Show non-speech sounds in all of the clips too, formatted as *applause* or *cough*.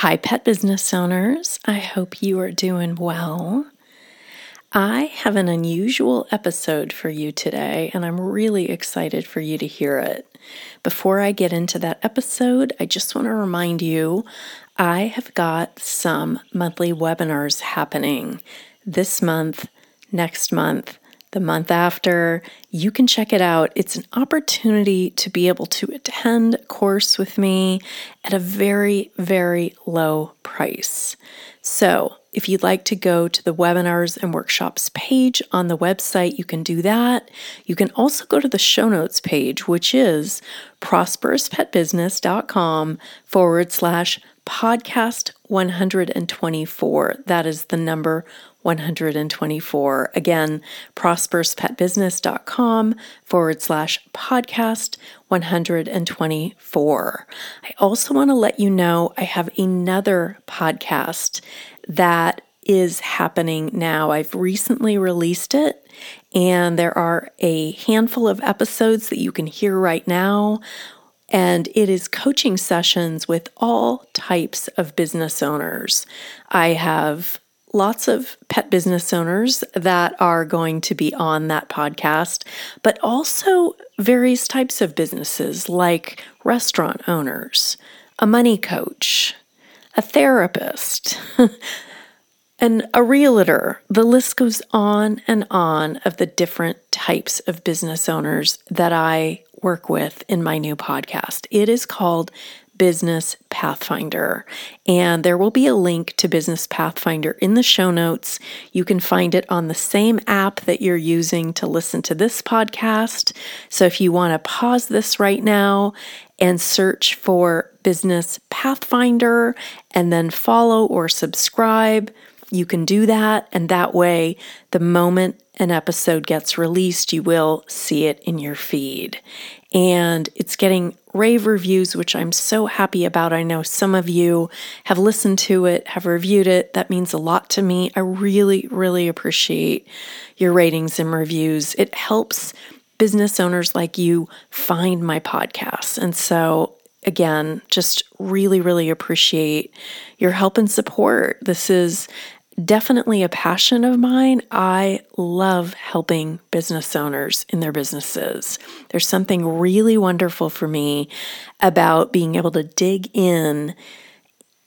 Hi, pet business owners. I hope you are doing well. I have an unusual episode for you today, and I'm really excited for you to hear it. Before I get into that episode, I just want to remind you I have got some monthly webinars happening this month, next month, the month after. You can check it out. It's an opportunity to be able to attend a course with me at a very, very low price. So, if you'd like to go to the webinars and workshops page on the website, you can do that. You can also go to the show notes page, which is prosperouspetbusiness.com forward slash podcast 124. That is the number 124. Again, prosperouspetbusiness.com forward slash podcast 124. I also want to let you know I have another podcast that is happening now. I've recently released it, and there are a handful of episodes that you can hear right now. And it is coaching sessions with all types of business owners. I have lots of pet business owners that are going to be on that podcast, but also various types of businesses like restaurant owners, a money coach, a therapist, *laughs* and a realtor. The list goes on and on of the different types of business owners that I work with in my new podcast. It is called Business Pathfinder. And there will be a link to Business Pathfinder in the show notes. You can find it on the same app that you're using to listen to this podcast. So if you want to pause this right now and search for Business Pathfinder and then follow or subscribe, you can do that. And that way, the moment an episode gets released, you will see it in your feed. And it's getting rave reviews, which I'm so happy about. I know some of you have listened to it, have reviewed it. That means a lot to me. I really, really appreciate your ratings and reviews. It helps business owners like you find my podcast. And so, again, just really, really appreciate your help and support. This is definitely a passion of mine. I love helping business owners in their businesses. There's something really wonderful for me about being able to dig in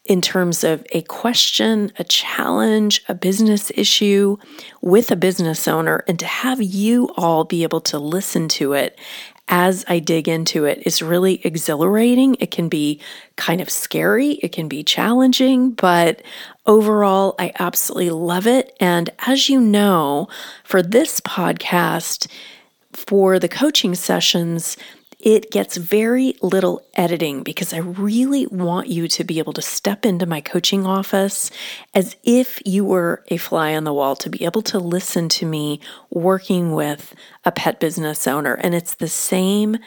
in terms of a question, a challenge, a business issue with a business owner, and to have you all be able to listen to it as I dig into it is really exhilarating. It can be kind of scary, it can be challenging, but overall, I absolutely love it. And as you know, for this podcast, for the coaching sessions, it gets very little editing because I really want you to be able to step into my coaching office as if you were a fly on the wall, to be able to listen to me working with a pet business owner. And it's the same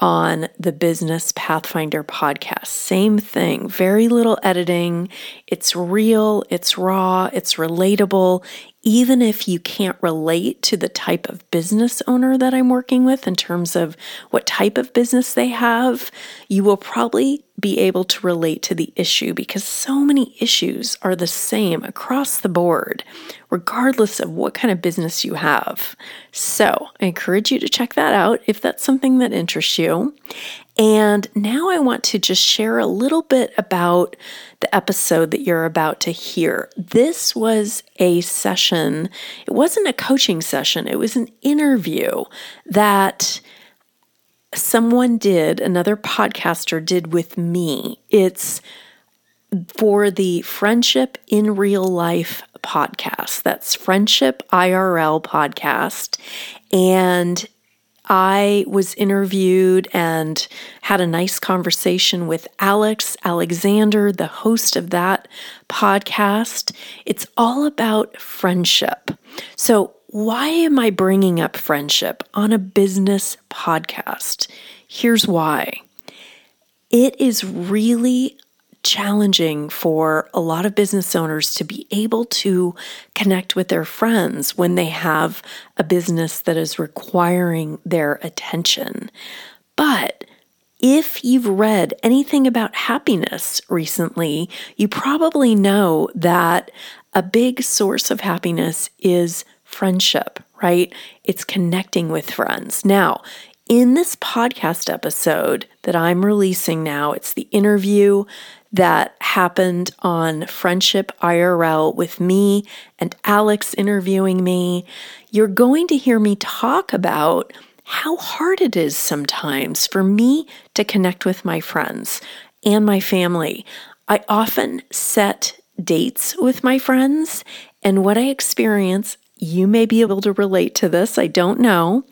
on the Business Pathfinder podcast. Same thing, very little editing. It's real, it's raw, it's relatable, even if you can't relate to the type of business owner that I'm working with in terms of what type of business they have, you will probably be able to relate to the issue because so many issues are the same across the board, regardless of what kind of business you have. So I encourage you to check that out if that's something that interests you. And now I want to just share a little bit about the episode that you're about to hear. This was a session, it wasn't a coaching session, it was an interview that someone did, another podcaster did with me. It's for the Friendship in Real Life podcast. That's Friendship IRL podcast. And I was interviewed and had a nice conversation with Alex Alexander, the host of that podcast. It's all about friendship. So, why am I bringing up friendship on a business podcast? Here's why it is really challenging for a lot of business owners to be able to connect with their friends when they have a business that is requiring their attention. But if you've read anything about happiness recently, you probably know that a big source of happiness is friendship, right? It's connecting with friends. Now, in this podcast episode that I'm releasing now, it's the interview that happened on Friendship IRL with me and Alex interviewing me, you're going to hear me talk about how hard it is sometimes for me to connect with my friends and my family. I often set dates with my friends, and what I experience, you may be able to relate to this, I don't know,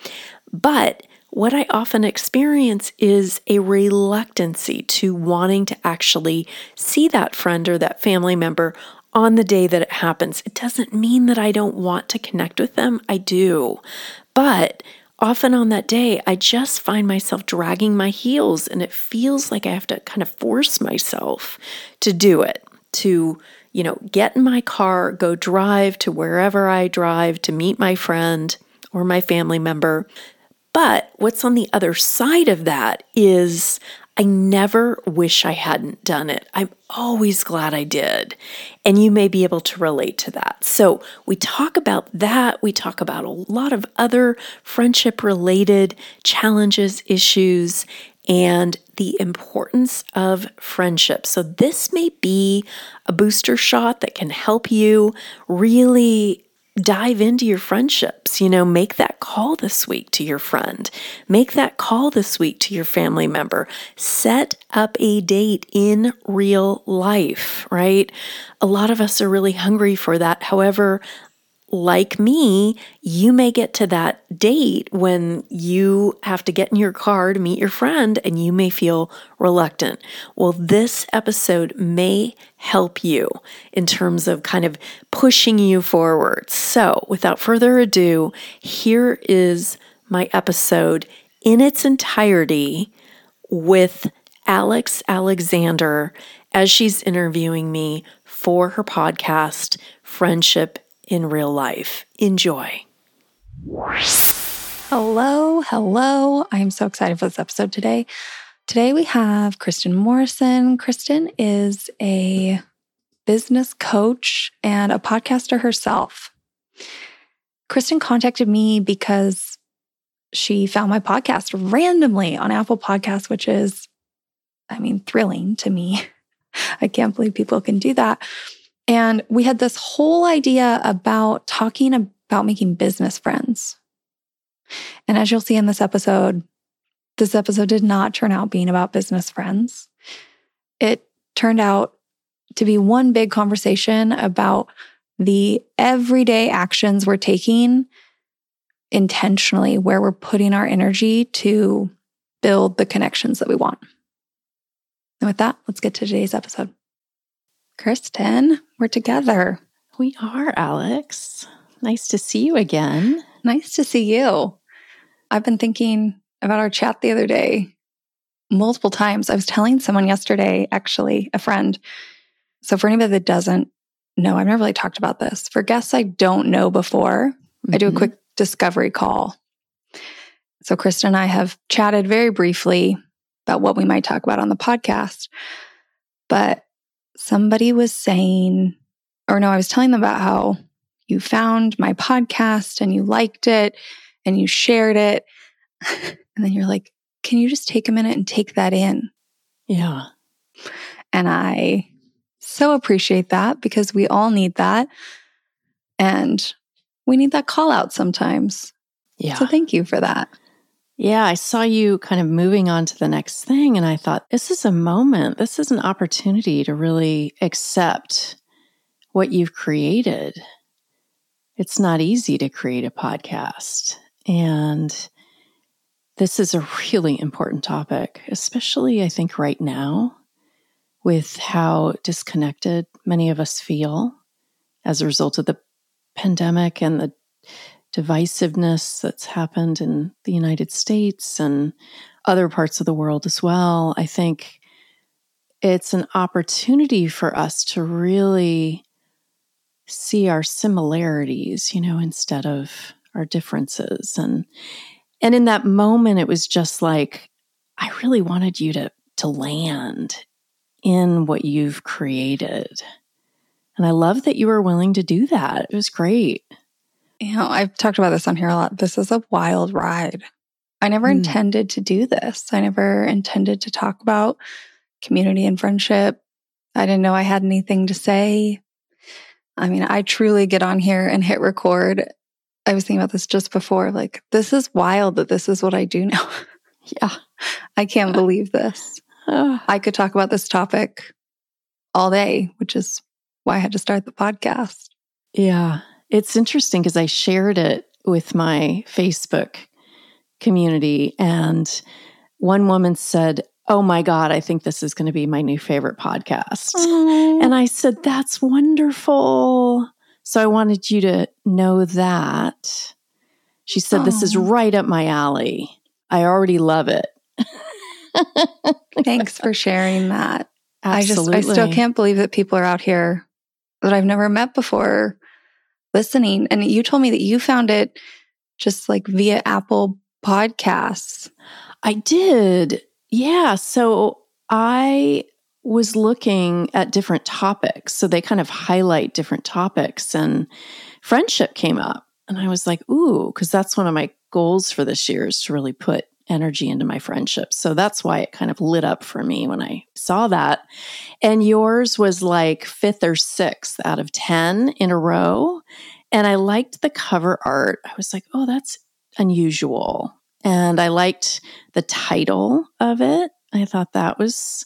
but what I often experience is a reluctancy to wanting to actually see that friend or that family member on the day that it happens. It doesn't mean that I don't want to connect with them, I do. But often on that day, I just find myself dragging my heels, and it feels like I have to kind of force myself to do it, to you know, get in my car, go drive to wherever I drive to meet my friend or my family member but what's on the other side of that is I never wish I hadn't done it. I'm always glad I did. And you may be able to relate to that. So, we talk about that. We talk about a lot of other friendship related challenges, issues, and the importance of friendship. So, this may be a booster shot that can help you really dive into your friendships. You know, make that call this week to your friend, make that call this week to your family member, set up a date in real life, right? A lot of us are really hungry for that. However, like me, you may get to that date when you have to get in your car to meet your friend and you may feel reluctant. Well, this episode may help you in terms of kind of pushing you forward. So, without further ado, here is my episode in its entirety with Alex Alexander as she's interviewing me for her podcast, Friendship in real life. Enjoy. Hello, hello. I'm so excited for this episode today. Today we have Kristin Morrison. Kristin is a business coach and a podcaster herself. Kristin contacted me because she found my podcast randomly on Apple Podcasts, which is, I mean, thrilling to me. *laughs* I can't believe people can do that. And we had this whole idea about talking about making business friends. And as you'll see in this episode, this episode did not turn out being about business friends. It turned out to be one big conversation about the everyday actions we're taking intentionally, where we're putting our energy to build the connections that we want. And with that, let's get to today's episode. Kristin, we're together. We are, Alex. Nice to see you again. Nice to see you. I've been thinking about our chat the other day multiple times. I was telling someone yesterday, actually, a friend. So, for anybody that doesn't know, I've never really talked about this. For guests I don't know before, mm-hmm. I do a mm-hmm. quick discovery call. So, Kristin and I have chatted very briefly about what we might talk about on the podcast. But somebody was saying, or no, I was telling them about how you found my podcast and you liked it and you shared it. *laughs* and then you're like, can you just take a minute and take that in? Yeah. And I so appreciate that because we all need that. And we need that call out sometimes. Yeah. So thank you for that. Yeah, I saw you kind of moving on to the next thing, and I thought, this is a moment, this is an opportunity to really accept what you've created. It's not easy to create a podcast. And this is a really important topic, especially I think right now with how disconnected many of us feel as a result of the pandemic and the divisiveness that's happened in the United States and other parts of the world as well. I think it's an opportunity for us to really see our similarities, you know, instead of our differences. And and in that moment it was just like I really wanted you to to land in what you've created. And I love that you were willing to do that. It was great. You know, I've talked about this on here a lot. This is a wild ride. I never mm. intended to do this. I never intended to talk about community and friendship. I didn't know I had anything to say. I mean, I truly get on here and hit record. I was thinking about this just before. Like, this is wild that this is what I do *laughs* now. yeah. I can't believe this. I could talk about this topic all day, which is why I had to start the podcast. Yeah. It's interesting because I shared it with my Facebook community, and one woman said, Oh my God, I think this is going to be my new favorite podcast. Aww. And I said, That's wonderful. So I wanted you to know that. She said, Aww. This is right up my alley. I already love it. *laughs* Thanks for sharing that. Absolutely. I just, I still can't believe that people are out here that I've never met before listening. And you told me that you found it just like via Apple Podcasts. I did. Yeah. So I was looking at different topics. So they kind of highlight different topics, and friendship came up. And I was like, ooh, because that's one of my goals for this year is to really put energy into my friendships. So that's why it kind of lit up for me when I saw that. And yours was like fifth or sixth out of 10 in a row. And I liked the cover art. I was like, oh, that's unusual. And I liked the title of it. I thought that was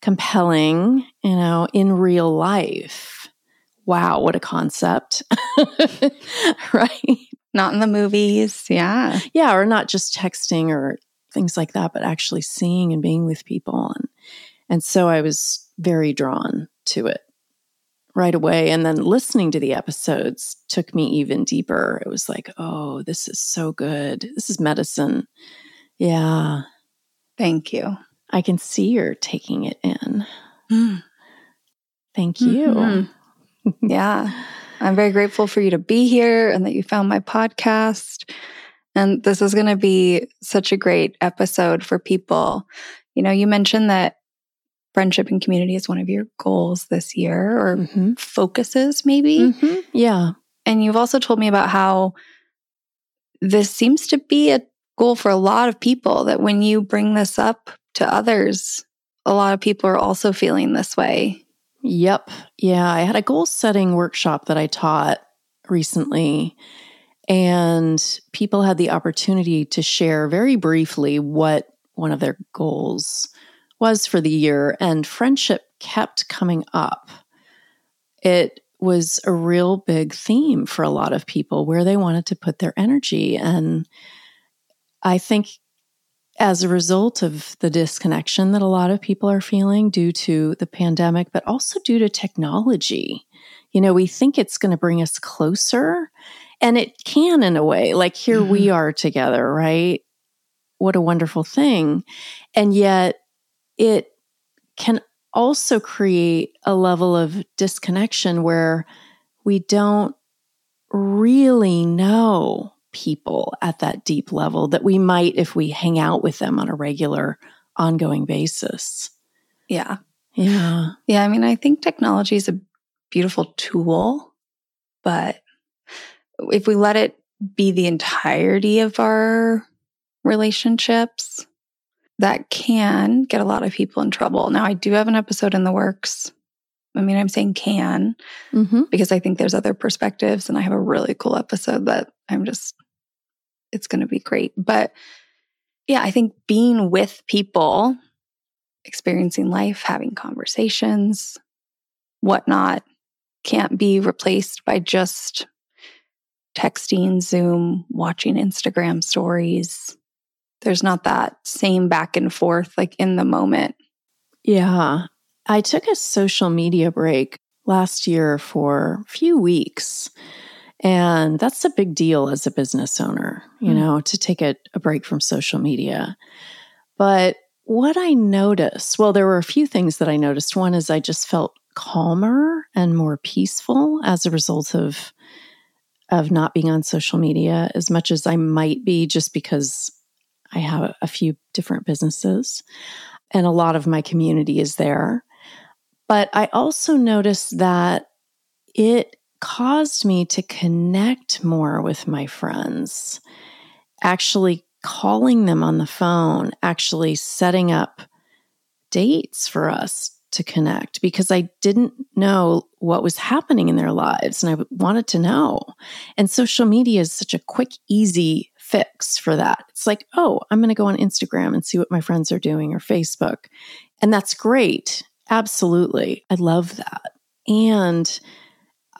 compelling, you know, in real life. Wow, what a concept. *laughs* right? Not in the movies. Yeah. Yeah. Or not just texting or things like that, but actually seeing and being with people. And, and so I was very drawn to it right away. And then listening to the episodes took me even deeper. It was like, oh, this is so good. This is medicine. Yeah. Thank you. I can see you're taking it in. Mm. Thank you. Mm-hmm. *laughs* yeah. I'm very grateful for you to be here and that you found my podcast. And this is going to be such a great episode for people. You know, you mentioned that friendship and community is one of your goals this year or mm-hmm. focuses, maybe. Mm-hmm. Yeah. And you've also told me about how this seems to be a goal for a lot of people that when you bring this up to others, a lot of people are also feeling this way. Yep. Yeah. I had a goal setting workshop that I taught recently, and people had the opportunity to share very briefly what one of their goals was for the year, and friendship kept coming up. It was a real big theme for a lot of people where they wanted to put their energy. And I think as a result of the disconnection that a lot of people are feeling due to the pandemic, but also due to technology. You know, we think it's going to bring us closer, and it can in a way. Like here mm-hmm. we are together, right? what a wonderful thing. And yet it can also create a level of disconnection where we don't really know people at that deep level that we might if we hang out with them on a regular, ongoing basis. Yeah. Yeah. Yeah. I mean, I think technology is a beautiful tool, but if we let it be the entirety of our relationships, that can get a lot of people in trouble. Now, I do have an episode in the works. I mean, I'm saying can Mm-hmm. because I think there's other perspectives, and I have a really cool episode that I'm just, it's going to be great. But yeah, I think being with people, experiencing life, having conversations, whatnot, can't be replaced by just texting, Zoom, watching Instagram stories. There's not that same back and forth like in the moment. Yeah. I took a social media break last year for a few weeks. And that's a big deal as a business owner, you Mm. know, to take a, a break from social media. But what I noticed, well, there were a few things that I noticed. One is I just felt calmer and more peaceful as a result of of not being on social media as much as I might be just because I have a few different businesses and a lot of my community is there. But I also noticed that it caused me to connect more with my friends, actually calling them on the phone, actually setting up dates for us to connect because I didn't know what was happening in their lives and I wanted to know. And social media is such a quick, easy fix for that. It's like, oh, I'm going to go on Instagram and see what my friends are doing or Facebook. And that's great. Absolutely. I love that. And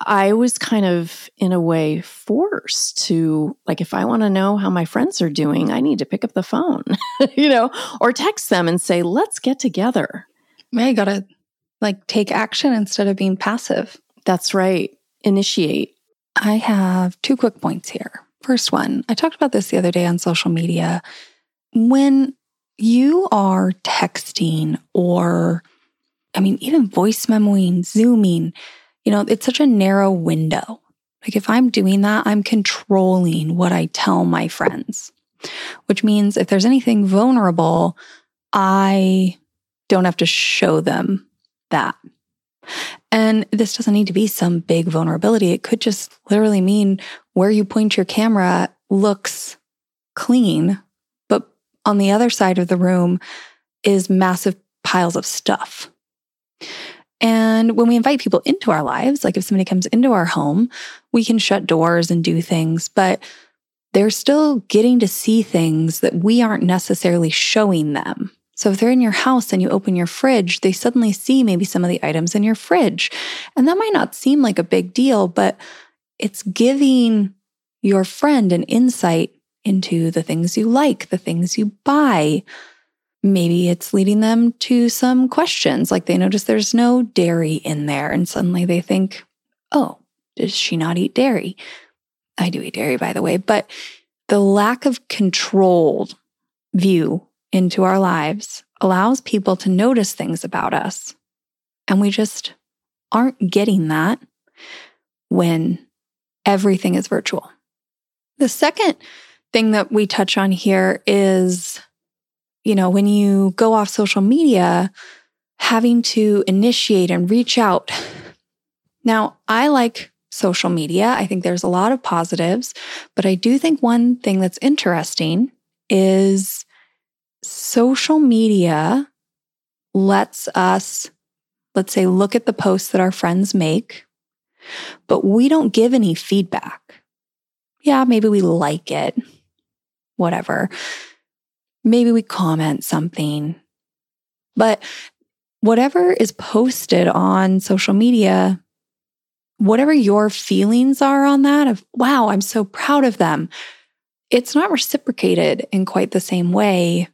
I was kind of, in a way, forced to, like, if I want to know how my friends are doing, I need to pick up the phone, *laughs* you know, or text them and say, let's get together. Yeah, you gotta like take action instead of being passive. That's right. Initiate. I have two quick points here. First one, I talked about this the other day on social media. When you are texting or, I mean, even voice memoing, Zooming, you know, it's such a narrow window. Like if I'm doing that, I'm controlling what I tell my friends, which means if there's anything vulnerable, I don't have to show them that. And this doesn't need to be some big vulnerability. It could just literally mean where you point your camera looks clean, but on the other side of the room is massive piles of stuff. And when we invite people into our lives, like if somebody comes into our home, we can shut doors and do things, but they're still getting to see things that we aren't necessarily showing them. So if they're in your house and you open your fridge, they suddenly see maybe some of the items in your fridge. And that might not seem like a big deal, but it's giving your friend an insight into the things you like, the things you buy. Maybe it's leading them to some questions, like they notice there's no dairy in there, and suddenly they think, oh, does she not eat dairy? I do eat dairy, by the way, but the lack of controlled view into our lives allows people to notice things about us. And we just aren't getting that when everything is virtual. The second thing that we touch on here is, you know, when you go off social media, having to initiate and reach out. Now, I like social media. I think there's a lot of positives, but I do think one thing that's interesting is social media lets us, let's say, look at the posts that our friends make, but we don't give any feedback. Yeah, maybe we like it, whatever. Maybe we comment something, but whatever is posted on social media, whatever your feelings are on that of, wow, I'm so proud of them, it's not reciprocated in quite the same way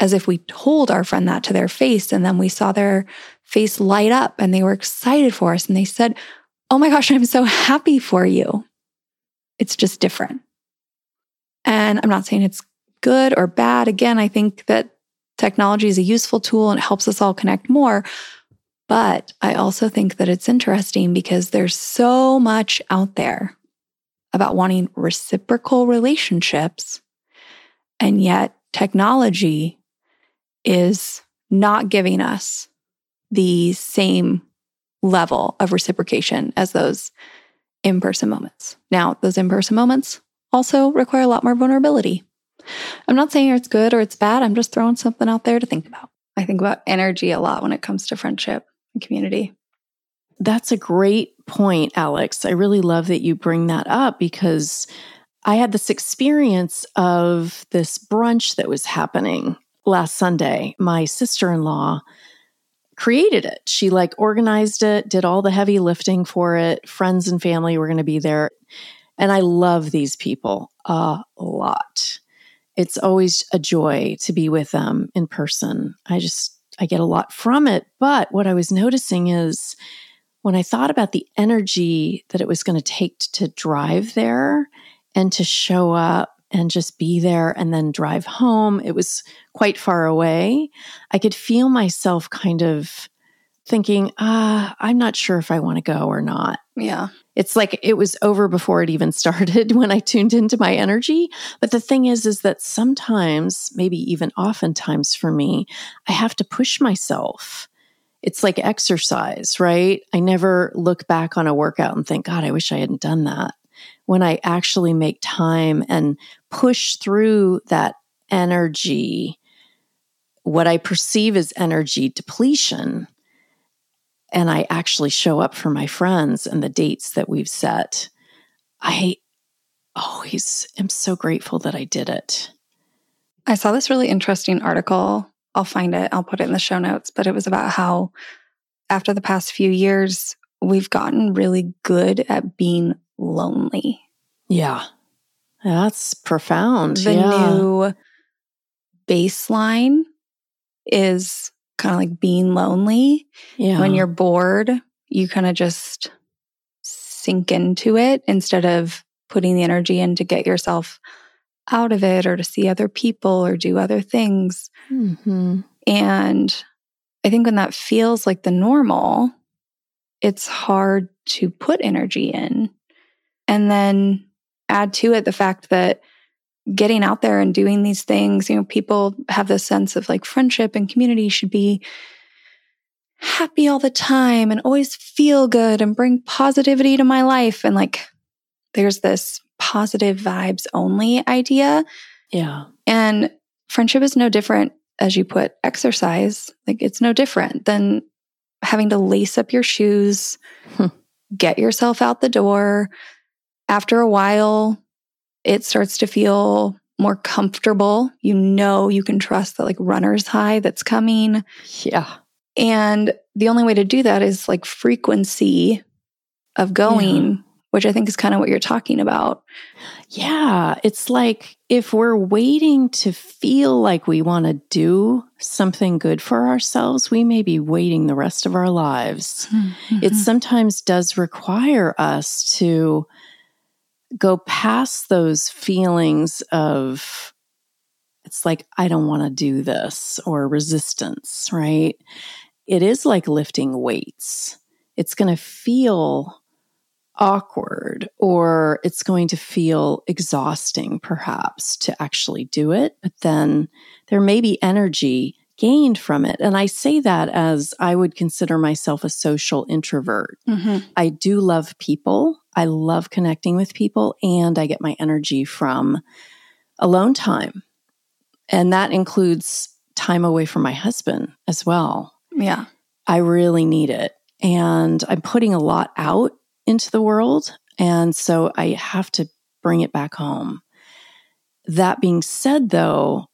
as if we told our friend that to their face and then we saw their face light up and they were excited for us and they said, Oh my gosh, *laughs* I'm so happy for you. It's just different. And I'm not saying it's good or bad. Again, I think that technology is a useful tool and it helps us all connect more. But I also think that it's interesting because there's so much out there about wanting reciprocal relationships. And yet, technology is not giving us the same level of reciprocation as those in person moments. Now, those in person moments also require a lot more vulnerability. I'm not saying it's good or it's bad. I'm just throwing something out there to think about. I think about energy a lot when it comes to friendship and community. That's a great point, Alex. I really love that you bring that up because I had this experience of this brunch that was happening last Sunday. My sister in law created it. She like organized it, did all the heavy lifting for it. Friends and family were going to be there. And I love these people a lot. It's always a joy to be with them in person. I just, I get a lot from it. But what I was noticing is when I thought about the energy that it was going to take to drive there and to show up and just be there and then drive home, it was quite far away. I could feel myself kind of thinking, ah, I'm not sure if I want to go or not. Yeah. It's like it was over before it even *laughs* started when I tuned into my energy. But the thing is, is that sometimes, maybe even oftentimes for me, I have to push myself. It's like exercise, right? I never look back on a workout and think, God, I wish I hadn't done that. When I actually make time and push through that energy, what I perceive as energy depletion, and I actually show up for my friends and the dates that we've set, I oh, always am so grateful that I did it. I saw this really interesting article. I'll find it, I'll put it in the show notes, but it was about how after the past few years, we've gotten really good at being lonely. Yeah. That's profound. The yeah. new baseline is kind of like being lonely. yeah. When you're bored, you kind of just sink into it instead of putting the energy in to get yourself out of it or to see other people or do other things. hmm And I think when that feels like the normal, it's hard to put energy in. And then add to it the fact that getting out there and doing these things, you know, people have this sense of like friendship and community should be happy all the time and always feel good and bring positivity to my life. And like, there's this positive vibes only idea. Yeah. And friendship is no different as you put exercise. Like, it's no different than having to lace up your shoes, Hmm. get yourself out the door. After a while, it starts to feel more comfortable. You know, you can trust that like runner's high that's coming. Yeah. And the only way to do that is like frequency of going, Yeah. which I think is kind of what you're talking about. Yeah. It's like if we're waiting to feel like we want to do something good for ourselves, we may be waiting the rest of our lives. Mm-hmm. It sometimes does require us to go past those feelings of, it's like, I don't want to do this or resistance, right? It is like lifting weights. It's going to feel awkward or it's going to feel exhausting, perhaps, to actually do it. But then there may be energy gained from it. And I say that as I would consider myself a social introvert. Mhm. I do love people. I love connecting with people and I get my energy from alone time. And that includes time away from my husband as well. Yeah. I really need it. And I'm putting a lot out into the world. And so I have to bring it back home. That being said, though,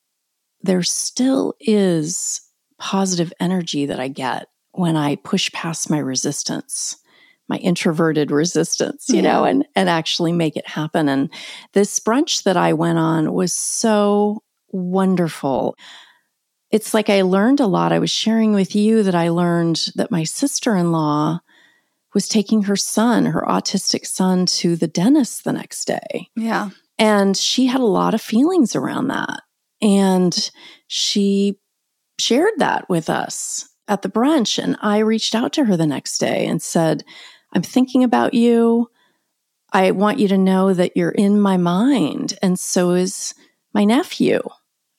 there still is positive energy that I get when I push past my resistance, my introverted resistance, you know, and, and actually make it happen. And this brunch that I went on was so wonderful. It's like I learned a lot. I was sharing with you that I learned that my sister in law was taking her son, her autistic son, to the dentist the next day. Yeah. And she had a lot of feelings around that. And she shared that with us at the brunch. And I reached out to her the next day and said, I'm thinking about you. I want you to know that you're in my mind. And so is my nephew,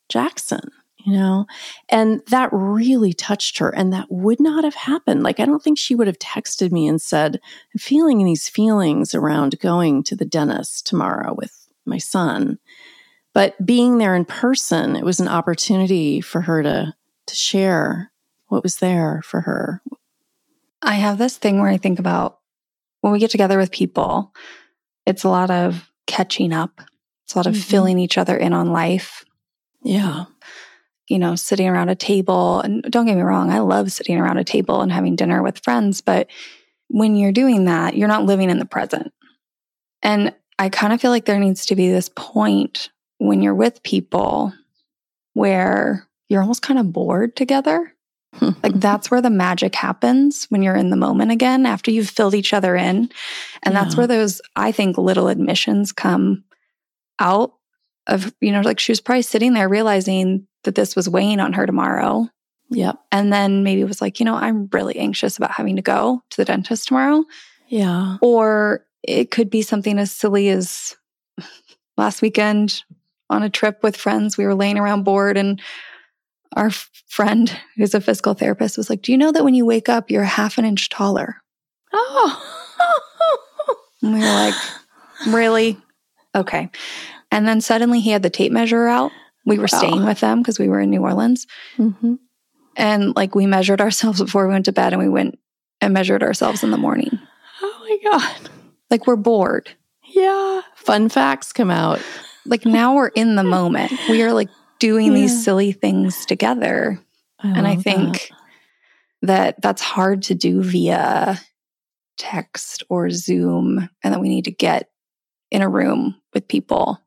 Jackson, you know? And that really touched her. And that would not have happened. Like, I don't think she would have texted me and said, I'm feeling these feelings around going to the dentist tomorrow with my son. But being there in person, it was an opportunity for her to, to share what was there for her. I have this thing where I think about when we get together with people, it's a lot of catching up. It's a lot of mm-hmm. filling each other in on life. Yeah. You know, sitting around a table. And don't get me wrong, I love sitting around a table and having dinner with friends. But when you're doing that, you're not living in the present. And I kind of feel like there needs to be this point when you're with people where you're almost kind of bored together. *laughs* like that's where the magic happens when you're in the moment again after you've filled each other in. And yeah. that's where those, I think, little admissions come out of, you know, like she was probably sitting there realizing that this was weighing on her tomorrow. Yep. And then maybe it was like, you know, I'm really anxious about having to go to the dentist tomorrow. Yeah. Or it could be something as silly as last weekend on a trip with friends. We were laying around bored and our friend who's a physical therapist was like, Do you know that when you wake up, you're half an inch taller? Oh. and we were like, Really? Okay. And then suddenly he had the tape measure out. We were staying with them because we were in New Orleans. Mm-hmm. And like we measured ourselves *laughs* before we went to bed and we went and measured ourselves in the morning. Oh my God. Like we're bored. Yeah. Fun facts come out. Like now we're in the moment. We are like doing yeah. these silly things together. I and I think that. that that's hard to do via text or Zoom, and that we need to get in a room with people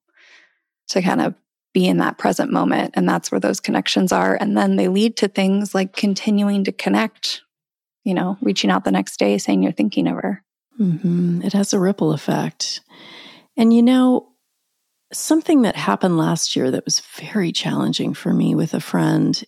to kind of be in that present moment. And that's where those connections are. And then they lead to things like continuing to connect, you know, reaching out the next day saying you're thinking of her. Mm-hmm. It has a ripple effect. And you know, something that happened last year that was very challenging for me with a friend.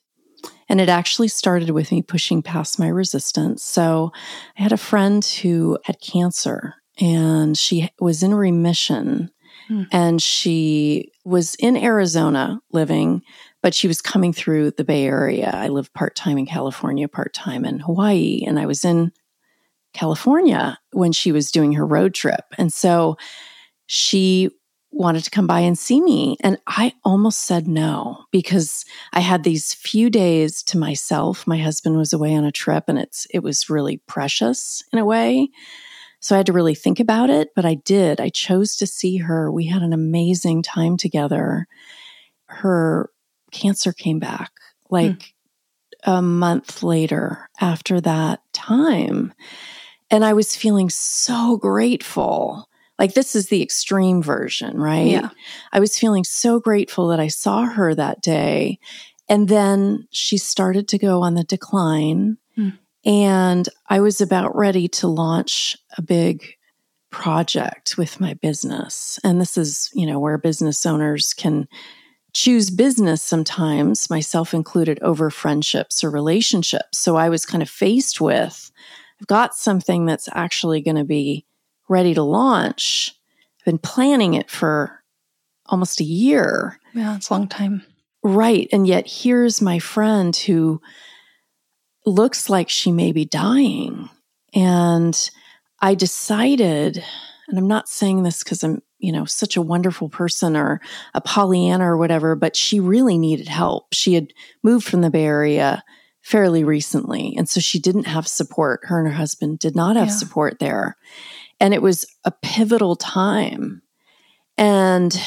And it actually started with me pushing past my resistance. So I had a friend who had cancer and she was in remission mm. and she was in Arizona living, but she was coming through the Bay Area. I live part time in California, part time in Hawaii. And I was in California when she was doing her road trip. And so she wanted to come by and see me. And I almost said no because I had these few days to myself. My husband was away on a trip and it's it was really precious in a way. So I had to really think about it, but I did. I chose to see her. We had an amazing time together. Her cancer came back like hmm. a month later after that time. And I was feeling so grateful like this is the extreme version, right? Yeah. I was feeling so grateful that I saw her that day. And then she started to go on the decline. Mm. And I was about ready to launch a big project with my business. And this is, you know, where business owners can choose business sometimes, myself included, over friendships or relationships. So I was kind of faced with I've got something that's actually going to be ready to launch. I've been planning it for almost a year. Yeah, it's a long time. Right. And yet here's my friend who looks like she may be dying. And I decided, and I'm not saying this because I'm, you know, such a wonderful person or a Pollyanna or whatever, but she really needed help. She had moved from the Bay Area fairly recently. And so she didn't have support. Her and her husband did not have yeah. support there. And it was a pivotal time. And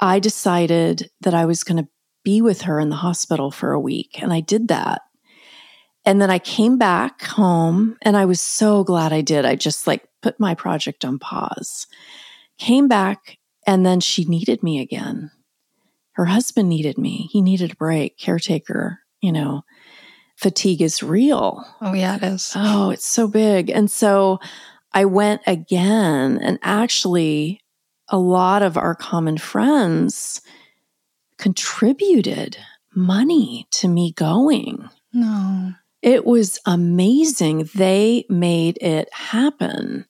I decided that I was going to be with her in the hospital for a week. And I did that. And then I came back home and I was so glad I did. I just like put my project on pause. Came back and then she needed me again. Her husband needed me. He needed a break, caretaker, you know. Fatigue is real. Oh, yeah, it is. Oh, it's so big. And so I went again, and actually, a lot of our common friends contributed money to me going. No. It was amazing. They made it happen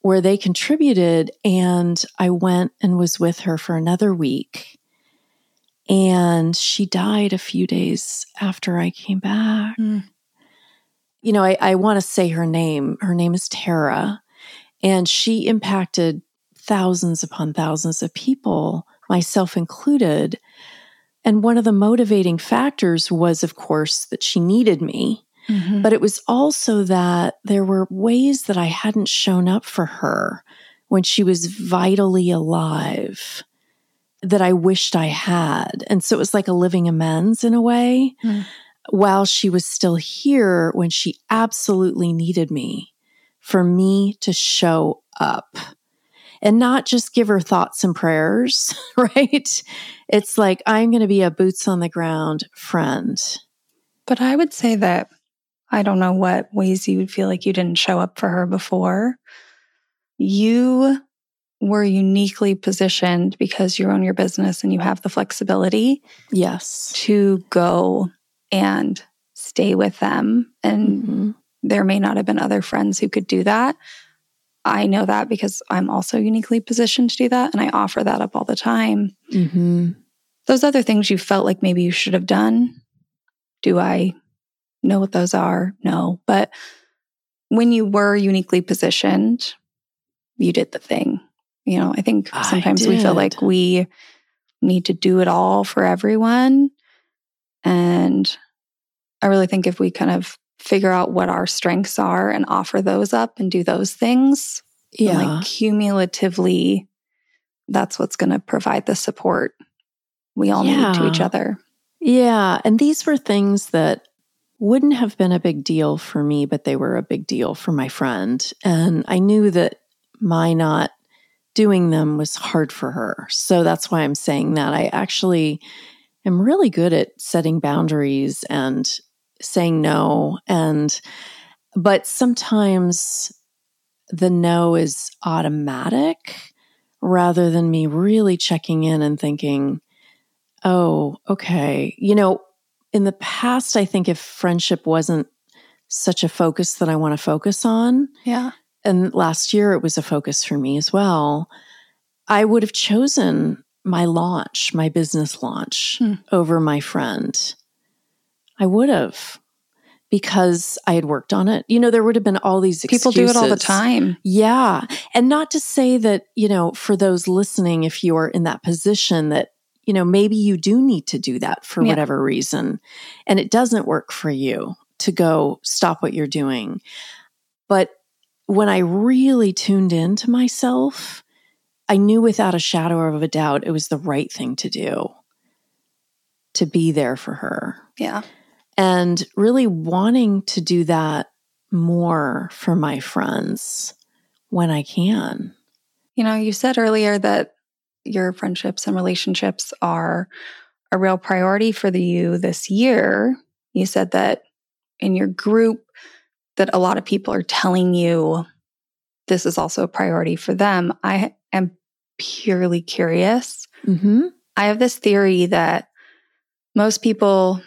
where they contributed, and I went and was with her for another week. And she died a few days after I came back. Mm. You know, I, I want to say her name. Her name is Tara, and she impacted thousands upon thousands of people, myself included. And one of the motivating factors was, of course, that she needed me. Mhm. But it was also that there were ways that I hadn't shown up for her when she was vitally alive that I wished I had. And so it was like a living amends in a way Mm. While she was still here when she absolutely needed me for me to show up and not just give her thoughts and prayers, *laughs* right? It's like, I'm going to be a boots on the ground friend. But I would say that I don't know what ways you would feel like you didn't show up for her before. You were uniquely positioned because you own your business and you have the flexibility Yes. to go and stay with them. And Mhm. there may not have been other friends who could do that. I know that because I'm also uniquely positioned to do that. And I offer that up all the time. hmm Those other things you felt like maybe you should have done, do I know what those are? No. But when you were uniquely positioned, you did the thing. You know, I think I sometimes we feel like we need to do it all for everyone. And I really think if we kind of figure out what our strengths are and offer those up and do those things, Yeah. like cumulatively, that's what's going to provide the support we all need to each other. yeah. And these were things that wouldn't have been a big deal for me, but they were a big deal for my friend. And I knew that my not doing them was hard for her. So that's why I'm saying that. I actually am really good at setting boundaries and saying no. And, but sometimes the no is automatic rather than me really checking in and thinking, oh, okay. You know, in the past, I think if friendship wasn't such a focus that I want to focus on, Yeah. and last year it was a focus for me as well, I would have chosen my launch, my business launch, Hmm. over my friend. I would have because I had worked on it. You know, there would have been all these People do it all the time. Yeah. And not to say that, you know, for those listening, if you are in that position that, you know, maybe you do need to do that for Yeah. whatever reason and it doesn't work for you to go stop what you're doing. But when I really tuned into myself, I knew without a shadow of a doubt it was the right thing to do to be there for her Yeah. and really wanting to do that more for my friends when I can. You know, you said earlier that your friendships and relationships are a real priority for the you this year. You said that in your group that a lot of people are telling you this is also a priority for them. I am purely curious. Mm-hmm. I have this theory that most people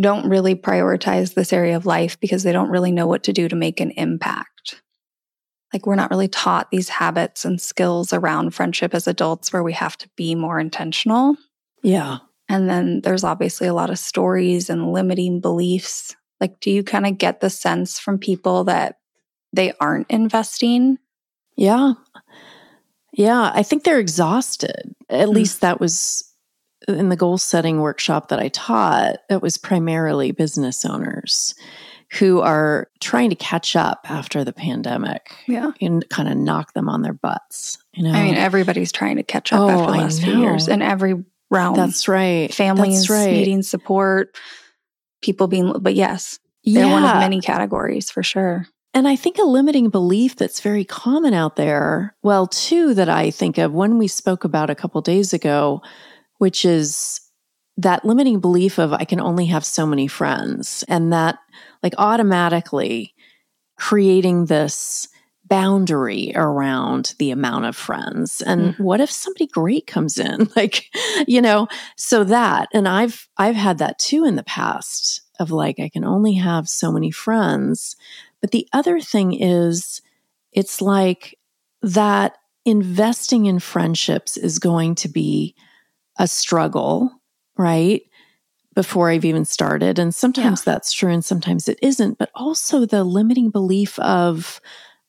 don't really prioritize this area of life because they don't really know what to do to make an impact. Like, we're not really taught these habits and skills around friendship as adults where we have to be more intentional. Yeah. And then there's obviously a lot of stories and limiting beliefs. Like, do you kind of get the sense from people that they aren't investing? Yeah. Yeah. I think they're exhausted. At Hmm. least that was in the goal setting workshop that I taught. It was primarily business owners who are trying to catch up after the pandemic Yeah. and kind of knock them on their butts. You know, I mean, everybody's trying to catch up Oh, after the last few years in every realm. that's right. families That's right. needing support, people being, but yes, they're one of many categories for sure. And I think a limiting belief that's very common out there, well, two that I think of, one we spoke about a couple days ago, which is that limiting belief of I can only have so many friends, and that like automatically creating this boundary around the amount of friends. And mm. what if somebody great comes in? *laughs* Like you know so that and i've i've had that too in the past of like i can only have so many friends but the other thing is it's like that investing in friendships is going to be a struggle right before I've even started. And sometimes yeah. that's true and sometimes it isn't. But also the limiting belief of,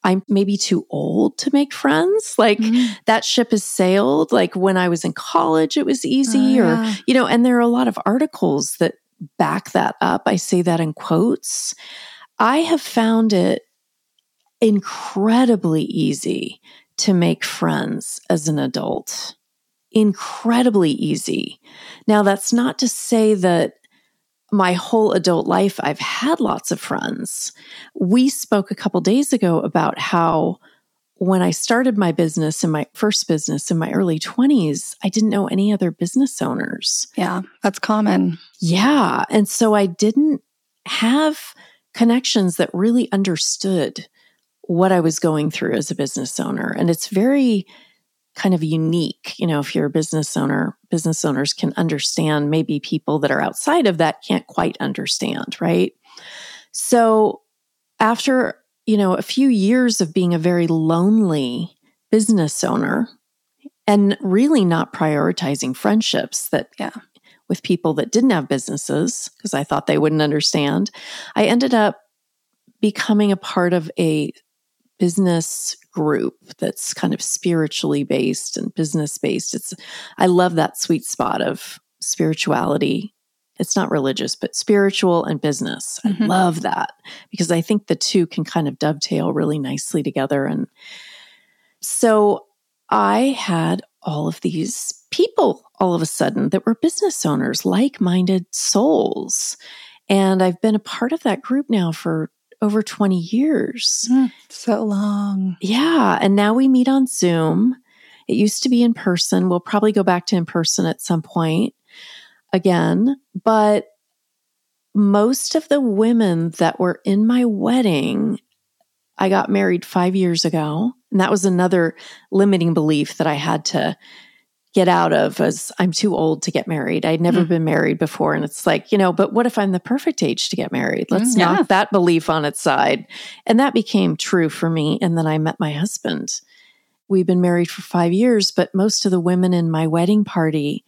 I'm maybe too old to make friends. Like mm-hmm. that ship has sailed. Like when I was in college, it was easy, uh, or, yeah. you know, and there are a lot of articles that back that up. I say that in quotes. I have found it incredibly easy to make friends as an adult incredibly easy. Now, that's not to say that my whole adult life I've had lots of friends. We spoke a couple days ago about how when I started my business in my first business in my early 20s, I didn't know any other business owners. Yeah, that's common. Yeah. And so I didn't have connections that really understood what I was going through as a business owner. And it's very kind of unique. You know, if you're a business owner, business owners can understand maybe people that are outside of that can't quite understand, right? So after, you know, a few years of being a very lonely business owner and really not prioritizing friendships that yeah with people that didn't have businesses because I thought they wouldn't understand, I ended up becoming a part of a business group that's kind of spiritually based and business based. It's I love that sweet spot of spirituality. It's not religious, but spiritual and business. Mm-hmm. I love that because I think the two can kind of dovetail really nicely together. And so I had all of these people all of a sudden that were business owners, like minded souls. And I've been a part of that group now for over 20 years. Mm, so long. Yeah. And now we meet on Zoom. It used to be in person. We'll probably go back to in person at some point again. But most of the women that were in my wedding, I got married five years ago. And that was another limiting belief that I had to get out of as I'm too old to get married. I'd never mm. been married before. And it's like, you know, but what if I'm the perfect age to get married? Let's mm, knock that belief on its side. And that became true for me. And then I met my husband. We've been married for five years, but most of the women in my wedding party,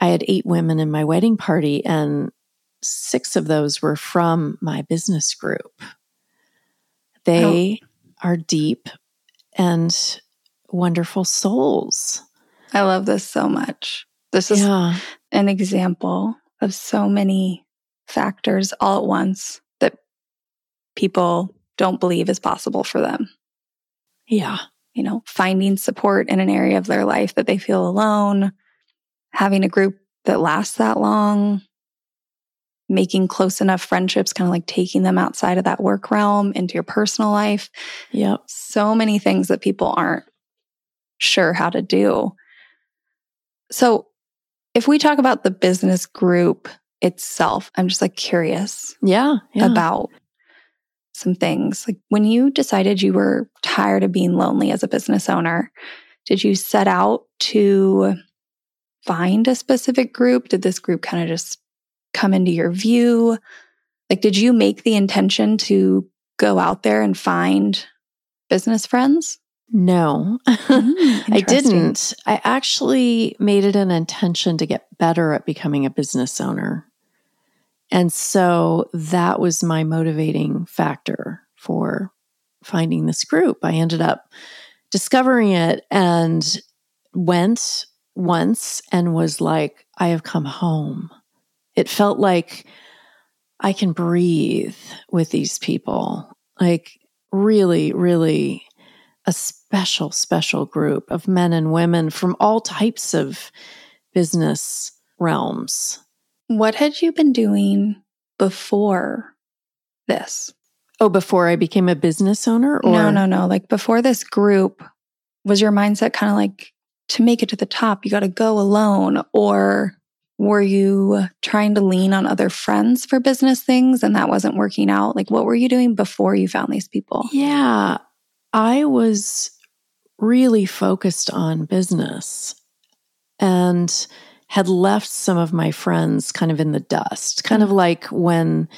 I had eight women in my wedding party, and six of those were from my business group. They oh. are deep and wonderful souls. I love this so much. This is yeah. an example of so many factors all at once that people don't believe is possible for them. Yeah. You know, finding support in an area of their life that they feel alone, having a group that lasts that long, making close enough friendships, kind of like taking them outside of that work realm into your personal life. Yep. So many things that people aren't sure how to do. So, if we talk about the business group itself, I'm just like curious. Yeah, yeah. About some things. Like when you decided you were tired of being lonely as a business owner, did you set out to find a specific group? Did this group kind of just come into your view? Like, did you make the intention to go out there and find business friends? No, mm, *laughs* I didn't. I actually made it an intention to get better at becoming a business owner. And so that was my motivating factor for finding this group. I ended up discovering it and went once and was like, I have come home. It felt like I can breathe with these people. Like, really, really a special, special group of men and women from all types of business realms. What had you been doing before this? Oh, before I became a business owner? Or? No, no, no. Like before this group, was your mindset kind of like to make it to the top, you got to go alone? Or were you trying to lean on other friends for business things and that wasn't working out? Like, what were you doing before you found these people? Yeah. I was really focused on business and had left some of my friends kind of in the dust, kind of like when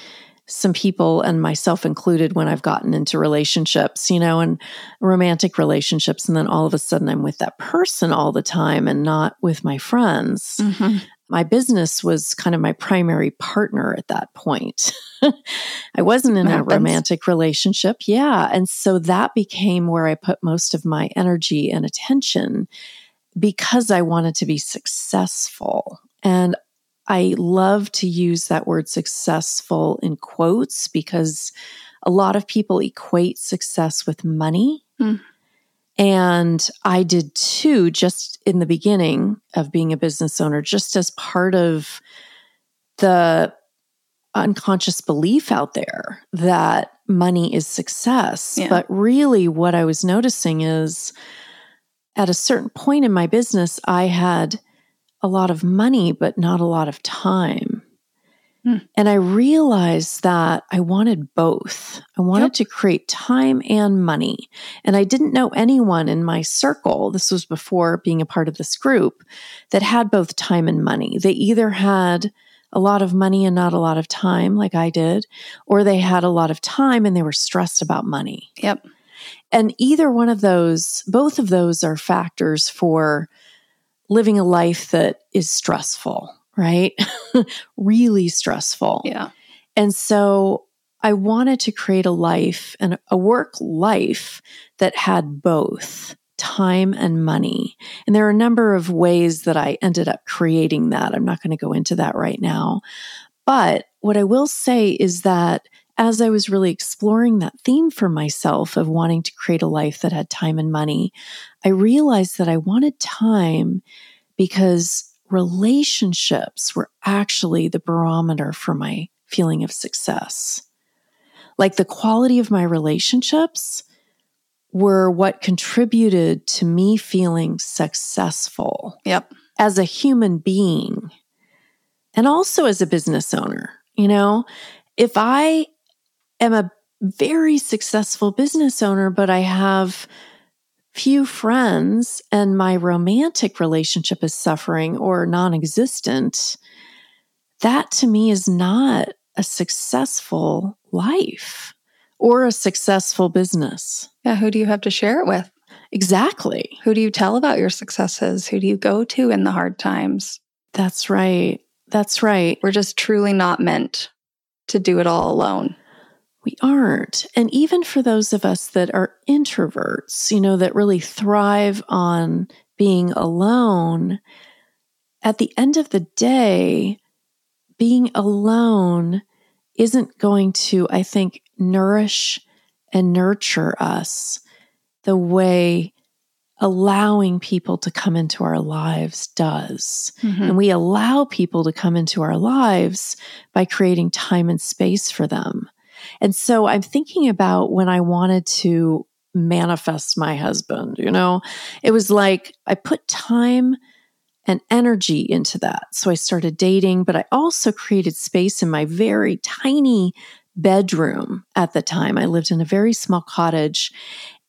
some people and myself included when I've gotten into relationships, you know, and romantic relationships. And then all of a sudden I'm with that person all the time and not with my friends. Mm-hmm. My business was kind of my primary partner at that point. *laughs* I wasn't in a romantic relationship. Yeah. And so that became where I put most of my energy and attention because I wanted to be successful. And I love to use that word successful in quotes because a lot of people equate success with money. Mm. And I did too, just in the beginning of being a business owner, just as part of the unconscious belief out there that money is success. Yeah. But really, what I was noticing is at a certain point in my business, I had a lot of money, but not a lot of time. Hmm. And I realized that I wanted both. I wanted yep. to create time and money. And I didn't know anyone in my circle, this was before being a part of this group, that had both time and money. They either had a lot of money and not a lot of time, like I did, or they had a lot of time and they were stressed about money. Yep. And either one of those, both of those are factors for living a life that is stressful, right? *laughs* really stressful. Yeah. And so I wanted to create a life and a work life that had both time and money. And there are a number of ways that I ended up creating that. I'm not going to go into that right now. But what I will say is that as I was really exploring that theme for myself of wanting to create a life that had time and money, I realized that I wanted time because relationships were actually the barometer for my feeling of success. Like the quality of my relationships were what contributed to me feeling successful. Yep. As a human being and also as a business owner. You know, if I am a very successful business owner, but I have few friends and my romantic relationship is suffering or non existent, that to me is not a successful life or a successful business. Yeah. Who do you have to share it with? Exactly. Who do you tell about your successes? Who do you go to in the hard times? That's right. That's right. We're just truly not meant to do it all alone we aren't. And even for those of us that are introverts, you know, that really thrive on being alone, at the end of the day, being alone isn't going to, I think, nourish and nurture us the way allowing people to come into our lives does. Mm-hmm. And we allow people to come into our lives by creating time and space for them. And so I'm thinking about when I wanted to manifest my husband, you know, it was like I put time and energy into that. So I started dating, but I also created space in my very tiny bedroom at the time. I lived in a very small cottage.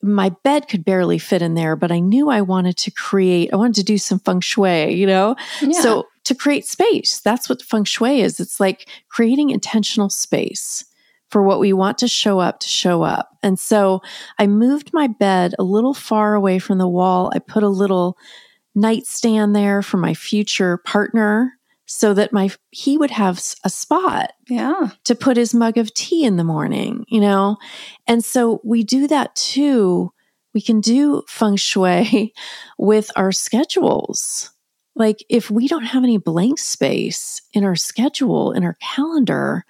My bed could barely fit in there, but I knew I wanted to create, I wanted to do some feng shui, you know? Yeah. So to create space, that's what feng shui is. It's like creating intentional space for what we want to show up to show up. And so I moved my bed a little far away from the wall. I put a little nightstand there for my future partner so that my he would have a spot yeah to put his mug of tea in the morning you know and so we do that too we can do feng shui *laughs* with our schedules like if we don't have any blank space in our schedule in our calendar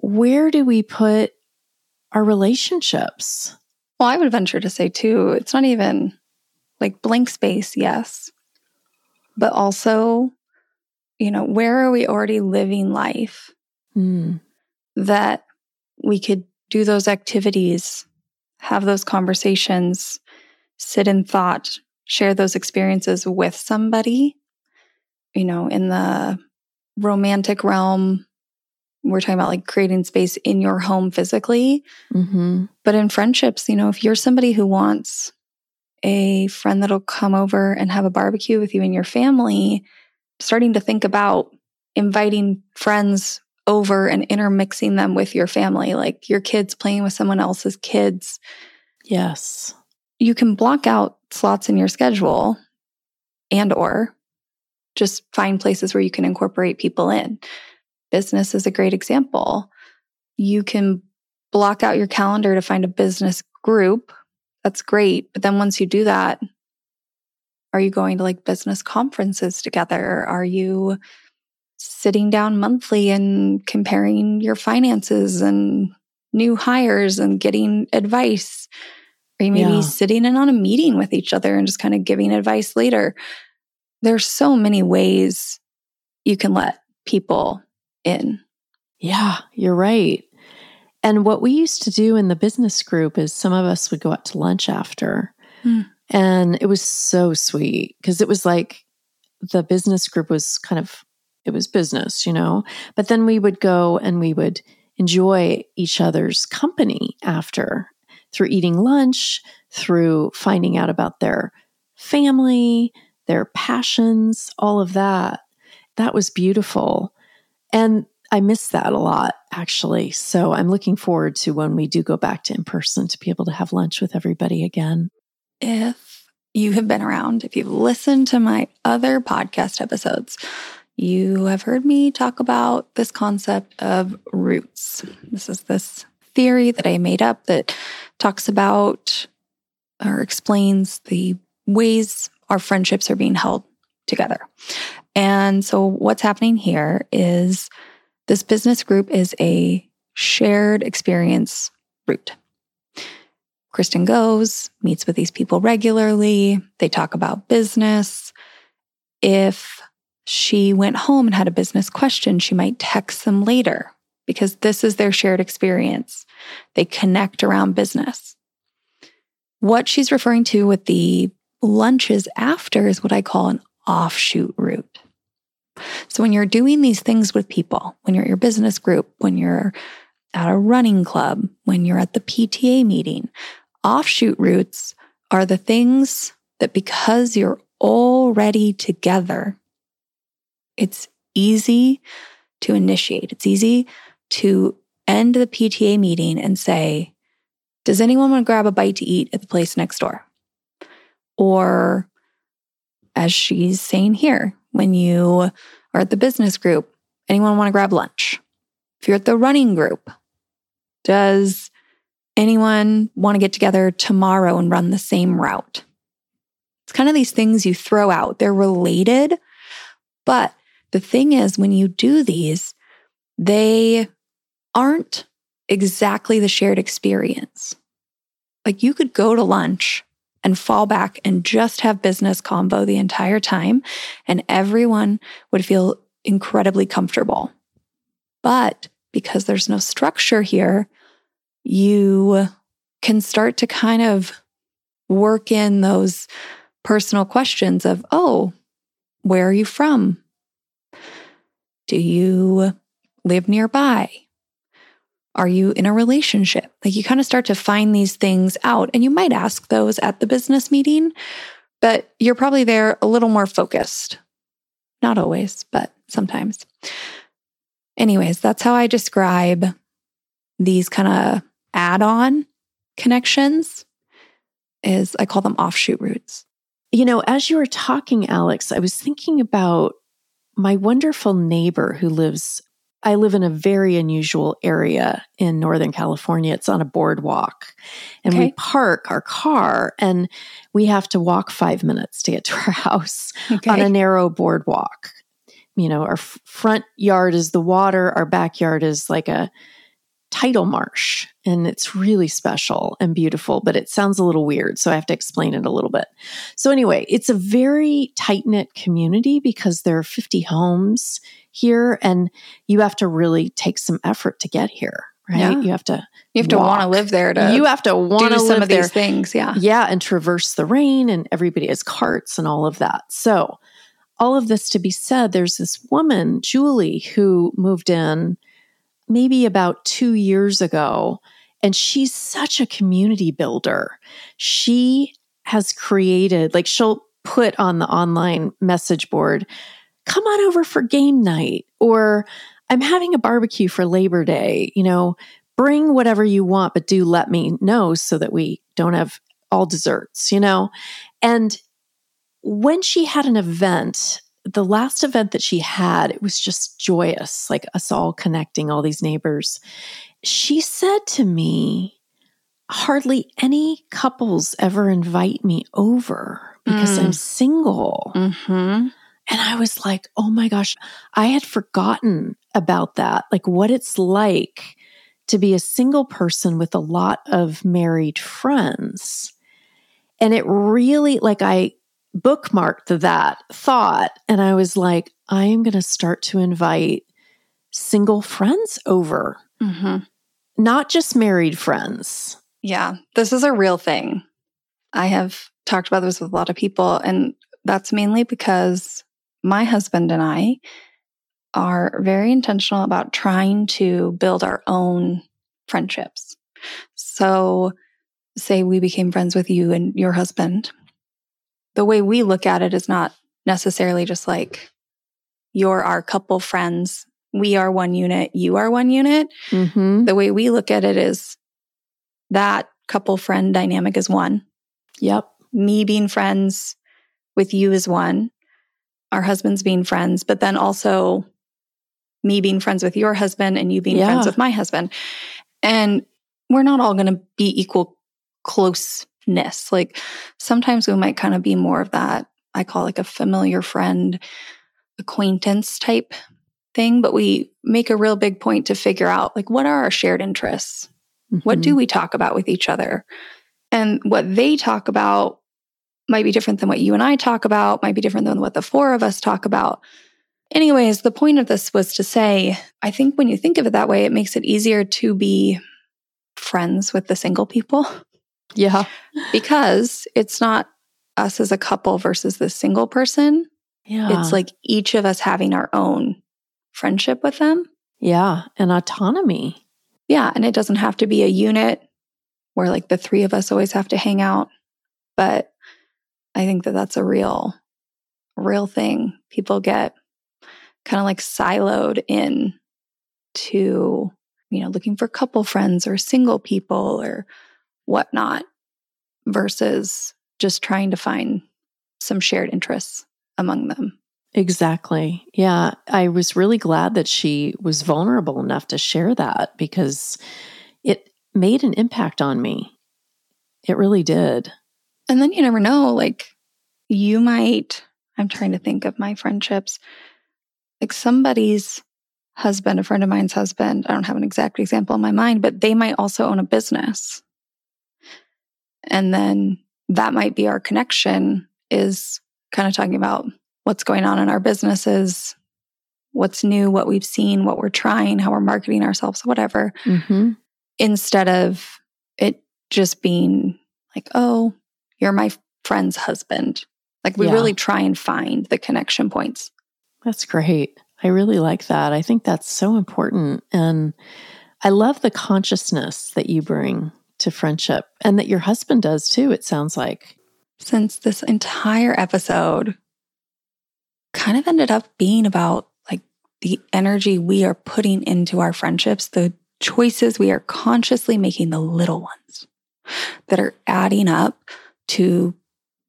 where do we put our relationships? Well, I would venture to say, too, it's not even like blank space, yes, but also, you know, where are we already living life mm. that we could do those activities, have those conversations, sit in thought, share those experiences with somebody, you know, in the romantic realm we're talking about like creating space in your home physically. Mm-hmm. But in friendships, you know, if you're somebody who wants a friend that'll come over and have a barbecue with you and your family, starting to think about inviting friends over and intermixing them with your family, like your kids playing with someone else's kids. Yes. You can block out slots in your schedule and or just find places where you can incorporate people in. Business is a great example. You can block out your calendar to find a business group. That's great. But then once you do that, are you going to like business conferences together? Are you sitting down monthly and comparing your finances and new hires and getting advice? Are you maybe Yeah. sitting in on a meeting with each other and just kind of giving advice later? There's so many ways you can let people in. Yeah, you're right. And what we used to do in the business group is some of us would go out to lunch after. Hmm. And it was so sweet because it was like the business group was kind of, it was business, you know? But then we would go and we would enjoy each other's company after through eating lunch, through finding out about their family, their passions, all of that. That was beautiful. And I miss that a lot, actually. So I'm looking forward to when we do go back to in person to be able to have lunch with everybody again. If you have been around, if you've listened to my other podcast episodes, you have heard me talk about this concept of roots. This is this theory that I made up that talks about or explains the ways our friendships are being held together. And so, what's happening here is this business group is a shared experience root. Kristin goes, meets with these people regularly. They talk about business. If she went home and had a business question, she might text them later because this is their shared experience. They connect around business. What she's referring to with the lunches after is what I call an offshoot root. So when you're doing these things with people, when you're at your business group, when you're at a running club, when you're at the PTA meeting, offshoot roots are the things that because you're already together, it's easy to initiate. It's easy to end the PTA meeting and say, Does anyone want to grab a bite to eat at the place next door? Or, as she's saying here, when you are at the business group, anyone want to grab lunch? If you're at the running group, does anyone want to get together tomorrow and run the same route? It's kind of these things you throw out. They're related, but the thing is, when you do these, they aren't exactly the shared experience. Like you could go to lunch and fall back and just have business combo the entire time, and everyone would feel incredibly comfortable. But because there's no structure here, you can start to kind of work in those personal questions of, oh, where are you from? Do you live nearby? Are you in a relationship? Like you kind of start to find these things out, and you might ask those at the business meeting, but you're probably there a little more focused. Not always, but sometimes. Anyways, that's how I describe these kind of add-on connections is I call them offshoot roots. You know, as you were talking, Alex, I was thinking about my wonderful neighbor who lives, I live in a very unusual area in Northern California. It's on a boardwalk. And we park our car and we have to walk five minutes to get to our *laughs* house Okay. on a narrow boardwalk. You know, our f- front yard is the water, our backyard is like a tidal marsh, and it's really special and beautiful, but it sounds a little weird. So I have to explain it a little bit. So, anyway, it's a very tight knit community because there are 50 homes here, and you have to really take some effort to get here, right? Yeah. You have to. you have to want to live there to you have to want do to some live of there. these things. Yeah. Yeah, and traverse the rain, and everybody has carts and all of that. So, all of this to be said, there's this woman, Julie, who moved in maybe about two years ago. And she's such a community builder. She has created, like, she'll put on the online message board, come on over for game night, or I'm having a barbecue for Labor Day. You know, bring whatever you want, but do let me know so that we don't have all desserts, you know? And when she had an event, the last event that she had, it was just joyous, like us all connecting, all these neighbors. She said to me, Hardly any couples ever invite me over because mm. I'm single. Mm-hmm. And I was like, oh my gosh, I had forgotten about that, like what it's like to be a single person with a lot of married friends. And it really, like, I bookmarked that thought and I was like, I am going to start to invite single friends over, mm-hmm. not just married friends. Yeah, this is a real thing. I have talked about this with a lot of people, and that's mainly because my husband and I are very intentional about trying to build our own friendships. So, say we became friends with you and your husband, the way we look at it is not necessarily just like you're our couple friends, we are one unit, you are one unit. Mm-hmm. The way we look at it is that couple friend dynamic is one. Yep. Me being friends with you is one. Our husbands being friends, but then also me being friends with your husband and you being yeah. friends with my husband. And we're not all going to be equal closeness. Like sometimes we might kind of be more of that, I call like a familiar friend, acquaintance type thing, but we make a real big point to figure out like what are our shared interests? Mm-hmm. What do mm-hmm. we talk about with each other? And what they talk about might be different than what you and I talk about, might be different than what the four of us talk about. Anyways, the point of this was to say, I think when you think of it that way, it makes it easier to be friends with the single people. Yeah. because it's not us as a couple versus the single person. Yeah. It's like each of us having our own friendship with them. Yeah. And autonomy. Yeah. And it doesn't have to be a unit where like the three of us always have to hang out. But I think that that's a real, real thing. People get kind of like siloed in to, you know, looking for couple friends or single people or whatnot versus just trying to find some shared interests among them. Exactly. Yeah. I was really glad that she was vulnerable enough to share that because it made an impact on me. It really did. And then you never know, like, you might, I'm trying to think of my friendships like somebody's husband, a friend of mine's husband, I don't have an exact example in my mind, but they might also own a business. And then that might be our connection is kind of talking about what's going on in our businesses, what's new, what we've seen, what we're trying, how we're marketing ourselves, whatever, mm-hmm. instead of it just being like, oh, you're my friend's husband. Like we yeah. really try and find the connection points. That's great. I really like that. I think that's so important. And I love the consciousness that you bring to friendship and that your husband does too, it sounds like. Since this entire episode kind of ended up being about like the energy we are putting into our friendships, the choices we are consciously making, the little ones that are adding up to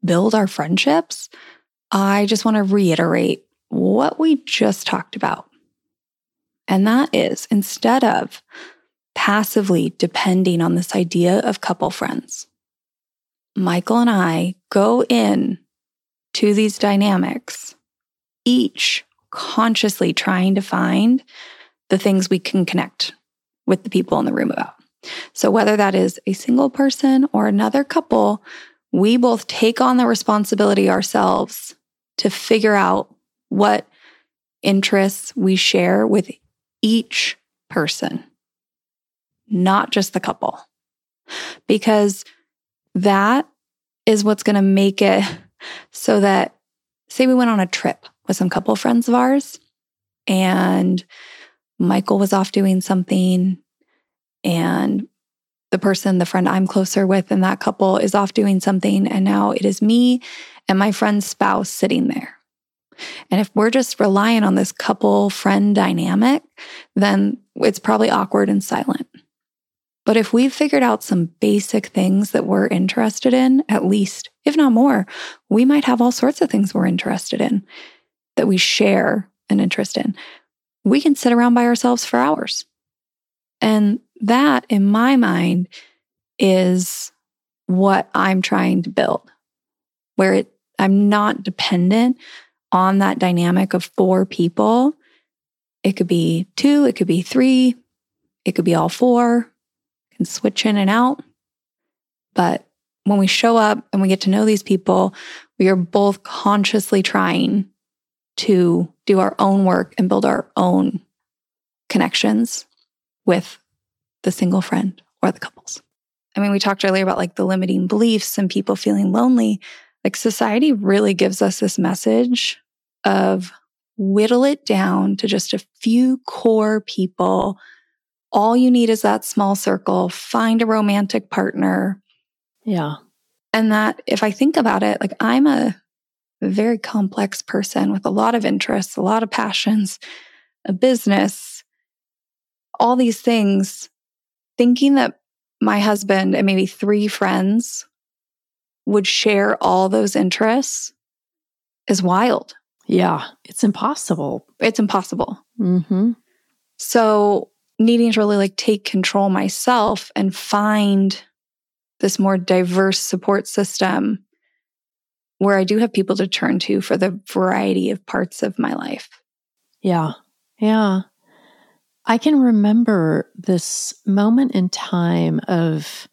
build our friendships. I just want to reiterate what we just talked about. And that is instead of passively depending on this idea of couple friends, Michael and I go in to these dynamics, each consciously trying to find the things we can connect with the people in the room about. So, whether that is a single person or another couple, we both take on the responsibility ourselves to figure out what interests we share with each person, not just the couple. Because that is what's going to make it so that, say, we went on a trip with some couple friends of ours, and Michael was off doing something and the person, the friend I'm closer with in that couple is off doing something. And now it is me and my friend's spouse sitting there. And if we're just relying on this couple friend dynamic, then it's probably awkward and silent. But if we've figured out some basic things that we're interested in, at least, if not more, we might have all sorts of things we're interested in that we share an interest in. We can sit around by ourselves for hours. And that, in my mind, is what I'm trying to build, where it, I'm not dependent on that dynamic of four people. It could be two, it could be three, it could be all four, can switch in and out. But when we show up and we get to know these people, we are both consciously trying to do our own work and build our own connections with the single friend or the couples. I mean, we talked earlier about like the limiting beliefs and people feeling lonely. Like society really gives us this message of whittle it down to just a few core people. All you need is that small circle, find a romantic partner. Yeah. And that if I think about it, like I'm a very complex person with a lot of interests, a lot of passions, a business, all these things, thinking that my husband and maybe three friends would share all those interests is wild. Yeah, it's impossible. It's impossible. Mm-hmm. So, needing to really like take control myself and find this more diverse support system where I do have people to turn to for the variety of parts of my life. Yeah. Yeah. I can remember this moment in time of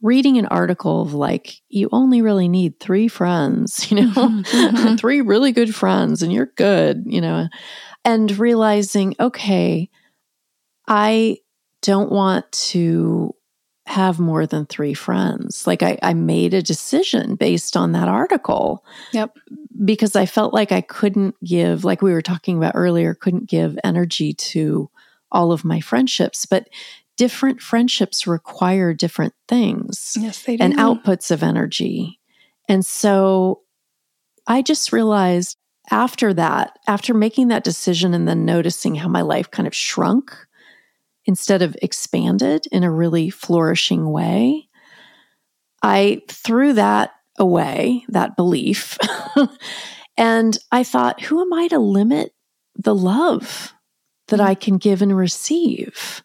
reading an article of like, you only really need three friends, *laughs* you know, mm-hmm. *laughs* three really good friends, and you're good, you know, and realizing, okay, I don't want to have more than three friends. Like I, I made a decision based on that article. Yep. Because I felt like I couldn't give, like we were talking about earlier, couldn't give energy to all of my friendships. But different friendships require different things yes, they do. and outputs of energy. And so I just realized after that, after making that decision and then noticing how my life kind of shrunk instead of expanded in a really flourishing way, I threw that away, that belief. *laughs* and I thought, who am I to limit the love that I can give and receive?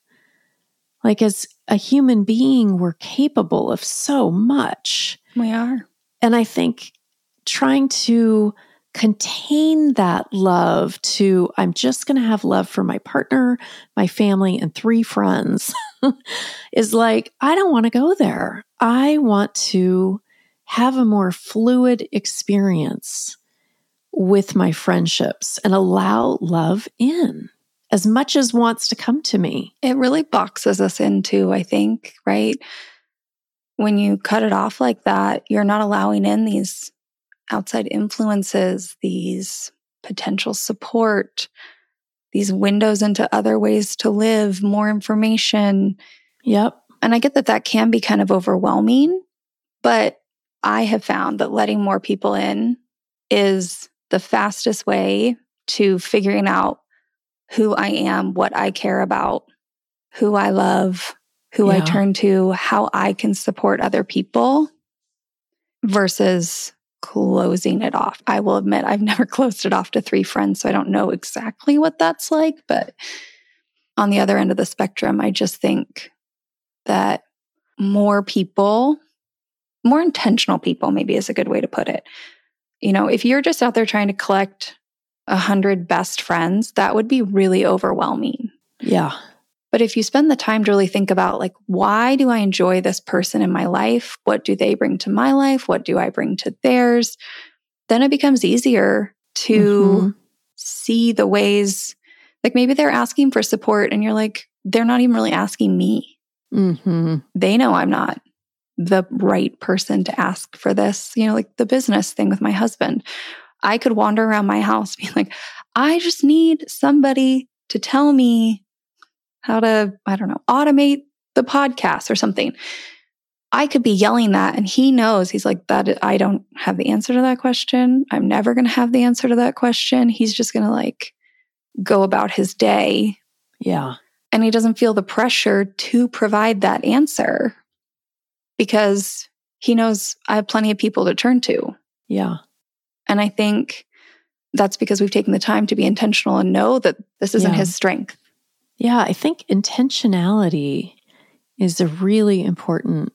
Like, as a human being, we're capable of so much. We are. And I think trying to contain that love to I'm just going to have love for my partner, my family, and three friends *laughs* is like, I don't want to go there. I want to have a more fluid experience with my friendships and allow love in as much as wants to come to me. It really boxes us into, I think, right? When you cut it off like that, you're not allowing in these outside influences, these potential support, these windows into other ways to live, more information. Yep. And I get that that can be kind of overwhelming, but I have found that letting more people in is the fastest way to figuring out who I am, what I care about, who I love, who yeah. I turn to, how I can support other people versus closing it off. I will admit I've *laughs* never closed it off to three friends, so I don't know exactly what that's like. But on the other end of the spectrum, I just think that more people, more intentional people, maybe is a good way to put it. You know, if you're just out there trying to collect a hundred best friends, that would be really overwhelming. Yeah. But if you spend the time to really think about, like, why do I enjoy this person in my life? What do they bring to my life? What do I bring to theirs? Then it becomes easier to mm-hmm. see the ways, like, maybe they're asking for support and you're like, they're not even really asking me. Mm-hmm. They know I'm not the right person to ask for this, you know, like the business thing with my husband. I could wander around my house *laughs* being like, I just need somebody to tell me how to, I don't know, automate the podcast or something. I could be yelling that and he knows he's like that I don't have the answer to that question. I'm never going to have the answer to that question. He's just going to like go about his day Yeah. and he doesn't feel the pressure to provide that answer because he knows I have plenty of people to turn to. Yeah. And I think that's because we've taken the time to be intentional and know that this isn't Yeah. his strength. Yeah. I think intentionality is a really important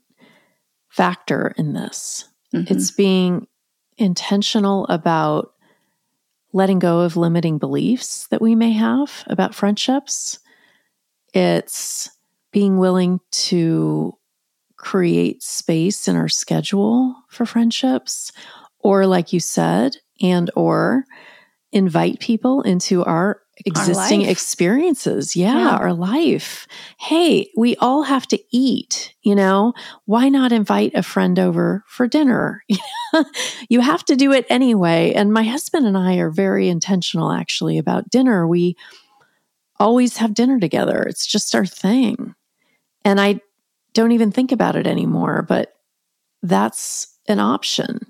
factor in this. Mhm. It's being intentional about letting go of limiting beliefs that we may have about friendships. It's being willing to create space in our schedule for friendships or like you said and or invite people into our existing life. experiences. Yeah, Yeah. our life. Hey we all have to eat you know? Why not invite a friend over for dinner? *laughs* You have to do it anyway. And my husband and i are very intentional actually about dinner. We always have dinner together. It's just our thing. And i don't even think about it anymore but that's an option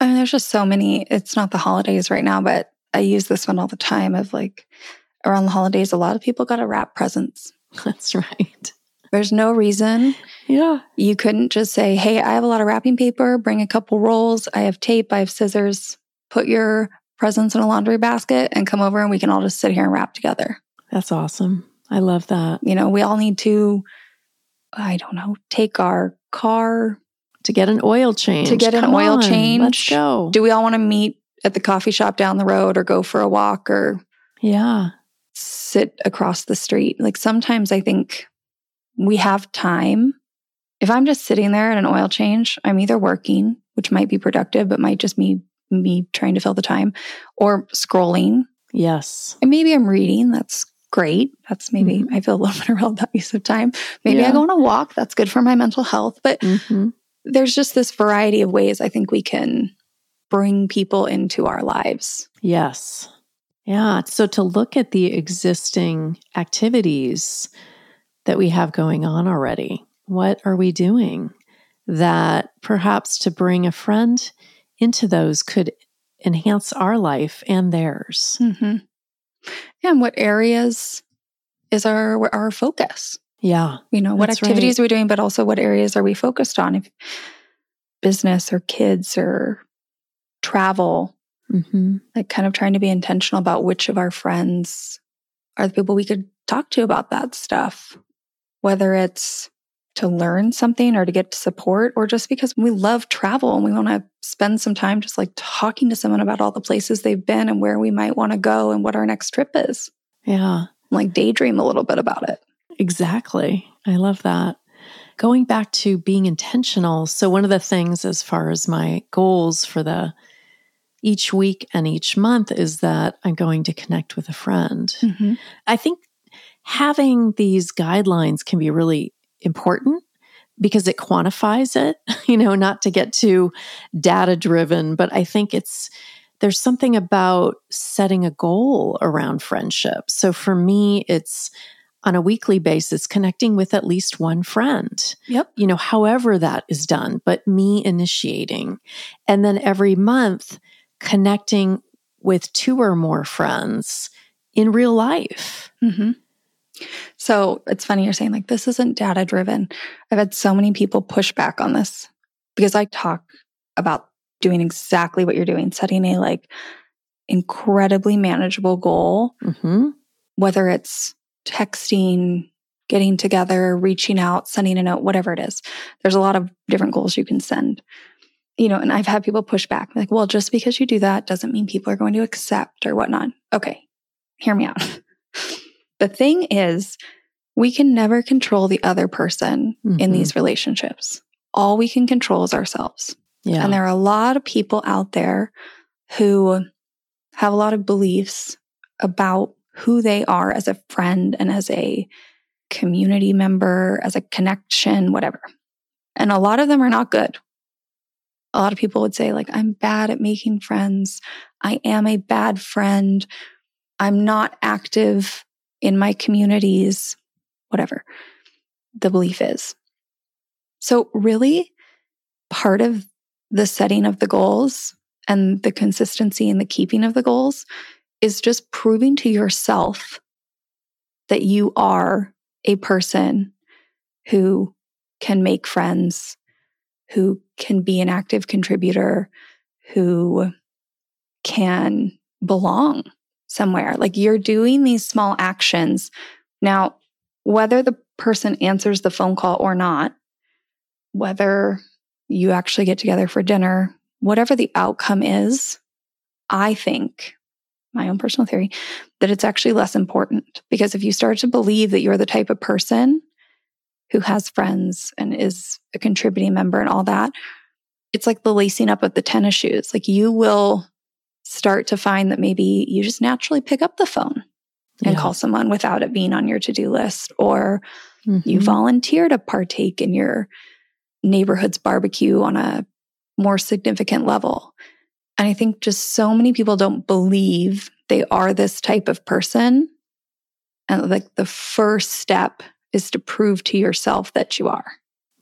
I mean, there's just so many. It's not the holidays right now, but I use this one all the time of like around the holidays, a lot of people got to wrap presents. *laughs* that's right There's no reason yeah you couldn't just say, Hey, I have a lot of wrapping paper, bring a couple rolls. I have tape, I have scissors, put your presents in a laundry basket and come over and we can all just sit here and wrap together. that's awesome i love that You know, we all need to, I don't know, take our car. To get an oil change To get an Come oil on, change. let's go Do we all want to meet at the coffee shop down the road or go for a walk or yeah sit across the street. Like sometimes I think we have time. If I'm just sitting there at an oil change, I'm either working, which might be productive, but might just be me trying to fill the time, or scrolling. yes And maybe I'm reading. That's great. That's maybe Mhm. I feel a little better about that use of time. Maybe I go on a walk. That's good for my mental health. But hmm there's just this variety of ways I think we can bring people into our lives. Yes. Yeah. So to look at the existing activities that we have going on already, what are we doing that perhaps to bring a friend into those could enhance our life and theirs? Mm-hmm. And what areas is our our focus? Yeah. You know, what activities activities are we doing, but also what areas are we focused on? If business or kids or travel, hmm like kind of trying to be intentional about which of our friends are the people we could talk to about that stuff, whether it's to learn something or to get support, or just because we love travel and we want to spend some time just like talking to someone about all the places they've been and where we might want to go and what our next trip is. Yeah. Like daydream a little bit about it. Exactly. I love that. Going back to being intentional. So one of the things as far as my goals for the each week and each month is that I'm going to connect with a friend. Mm-hmm. I think having these guidelines can be really important because it quantifies it, *laughs* you know, not to get too data driven, but I think it's there's something about setting a goal around friendship. So for me, it's on a weekly basis connecting with at least one friend. Yep. You know, however that is done, but me initiating. And then every month connecting with two or more friends in real life. hmm So it's funny you're saying like this isn't data driven. I've had so many people push back on this because I talk about doing exactly what you're doing, setting a like incredibly manageable goal, hmm whether it's texting, getting together, reaching out, sending a note, whatever it is. There's a lot of different goals you can send. You know, and I've had people push back like, well, just because you do that doesn't mean people are going to accept or whatnot. Okay, hear me out. *laughs* the thing is, we can never control the other person in Mhm. these relationships. All we can control is ourselves. Yeah. And there are a lot of people out there who have a lot of beliefs about who they are as a friend and as a community member, as a connection, whatever. And a lot of them are not good. A lot of people would say, like, I'm bad at making friends. I am a bad friend. I'm not active in my communities, whatever the belief is. So, really, part of the setting of the goals and the consistency and the keeping of the goals is just proving to yourself that you are a person who can make friends, who can be an active contributor, who can belong somewhere. Like you're doing these small actions. Now, whether the person answers the phone call or not, whether you actually get together for dinner, whatever the outcome is, I think, my own personal theory, that it's actually less important. Because if you start to believe that you're the type of person who has friends and is a contributing member and all that, it's like the lacing up of the tennis shoes. Like you will start to find that maybe you just naturally pick up the phone and yeah. call someone without it being on your to do list, or mm-hmm. you volunteer to partake in your neighborhood's barbecue on a more significant level. And I think just so many people don't believe they are this type of person. And like the first step is to prove to yourself that you are.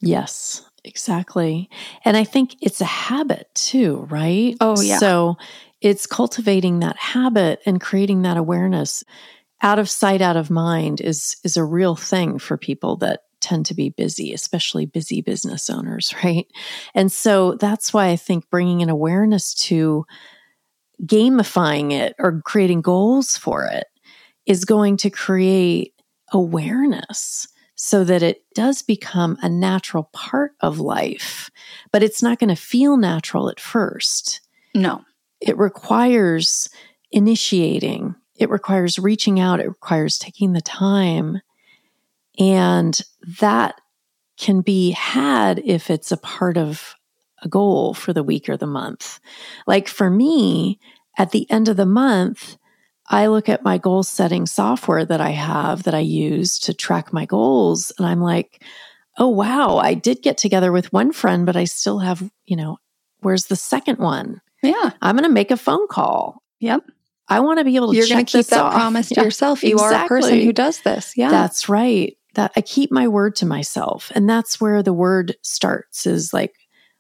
Yes, exactly. And I think it's a habit too, right? Oh, yeah. So it's cultivating that habit and creating that awareness. Out of sight, out of mind is is a real thing for people that tend to be busy, especially busy business owners, *laughs* right? And so that's why I think bringing an awareness to gamifying it or creating goals for it is going to create awareness so that it does become a natural part of life, but it's not going to feel natural at first. No. It requires initiating, it requires reaching out, it requires taking the time and that can be had if it's a part of a goal for the week or the month. Like for me, at the end of the month, I look at my goal setting software that I have that I use to track my goals. And I'm like, oh, wow, I did get together with one friend, but I still have, you know, where's the second one? Yeah. I'm going to make a phone call. Yep. I want to be able to You're going to keep that off. promise to *laughs* yeah, yourself. You exactly. are a person who does this. Yeah. That's right that I keep my word to myself. And that's where the word starts is like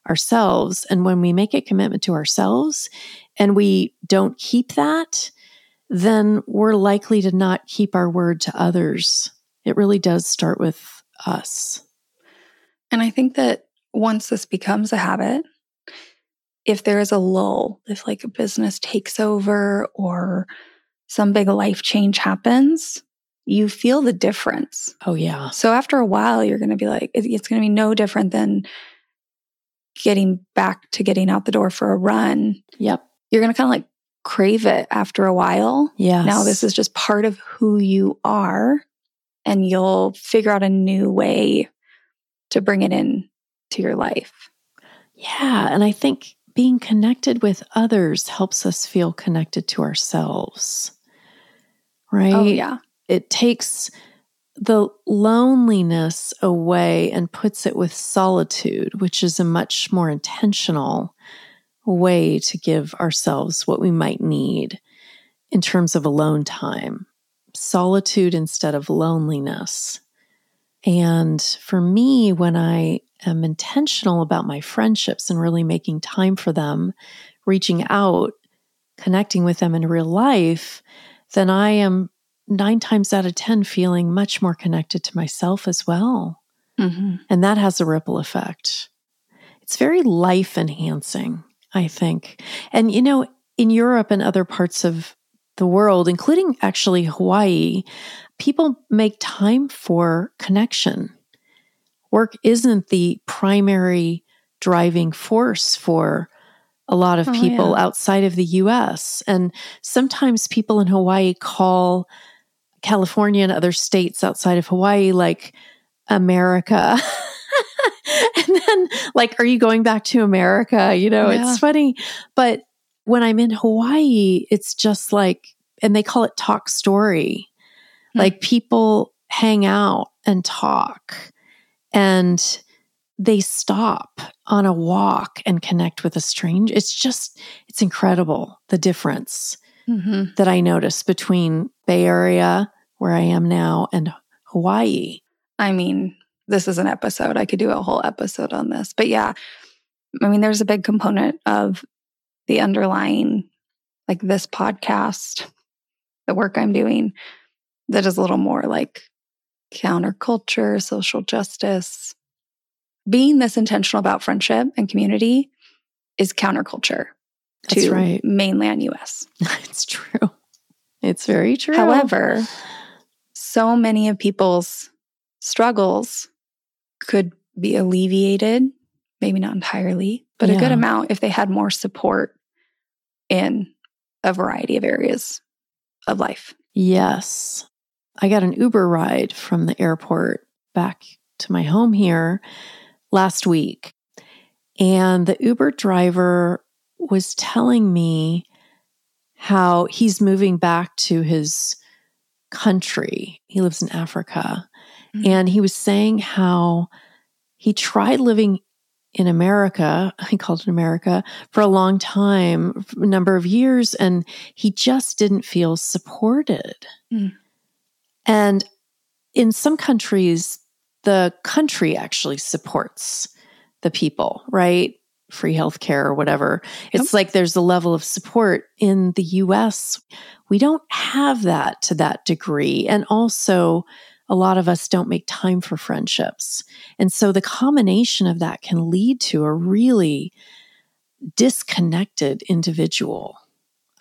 ourselves. And when we make a commitment to ourselves and we don't keep that, then we're likely to not keep our word to others. It really does start with us. And I think that once this becomes a habit, if there is a lull, if like a business takes over or some big life change happens, you feel the difference. Oh, yeah. So after a while, you're going to be like, it's going to be no different than getting back to getting out the door for a run. Yep. You're going to kind of like crave it after a while. Yeah. Now this is just part of who you are, and you'll figure out a new way to bring it in to your life. Yeah. And I think being connected with others helps us feel connected to ourselves. Right? Oh, yeah it takes the loneliness away and puts it with solitude, which is a much more intentional way to give ourselves what we might need in terms of alone time. Solitude instead of loneliness. And for me, when I am intentional about my friendships and really making time for them, reaching out, connecting with them in real life, then I am nine times out of 10 feeling much more connected to myself as well. Mm-hmm. And that has a ripple effect. It's very life enhancing, I think. And, you know, in Europe and other parts of the world, including actually Hawaii, people make time for connection. Work isn't the primary driving force for a lot of oh, people yeah. outside of the US. And sometimes people in Hawaii call California and other states outside of Hawaii, like America. *laughs* and then, like, are you going back to America? You know, yeah. it's funny. But when I'm in Hawaii, it's just like, and they call it talk story. Hmm. Like, people hang out and talk and they stop on a walk and connect with a stranger. It's just, it's incredible the difference mm-hmm. that I notice between Bay Area, where I am now and Hawaii. I mean, this is an episode. I could do a whole episode on this. But yeah, I mean, there's a big component of the underlying, like this podcast, the work I'm doing, that is a little more like counterculture, social justice. Being this intentional about friendship and community is counterculture That's to right. mainland US. *laughs* it's true. It's very true. However, so many of people's struggles could be alleviated, maybe not entirely, but a good amount if they had more support in a variety of areas of life. yes, I got an Uber ride from the airport back to my home here last week. And the Uber driver was telling me how he's moving back to his country. He lives in Africa. Mhm. And he was saying how he tried living in America, *laughs* I called it America, for a long time, a number of years, and he just didn't feel supported. Mm. And in some countries, the country actually supports the people, right? Free healthcare or whatever. It's like there's a level of support in the US. We don't have that to that degree. And also, a lot of us don't make time for friendships. And so the combination of that can lead to a really disconnected individual,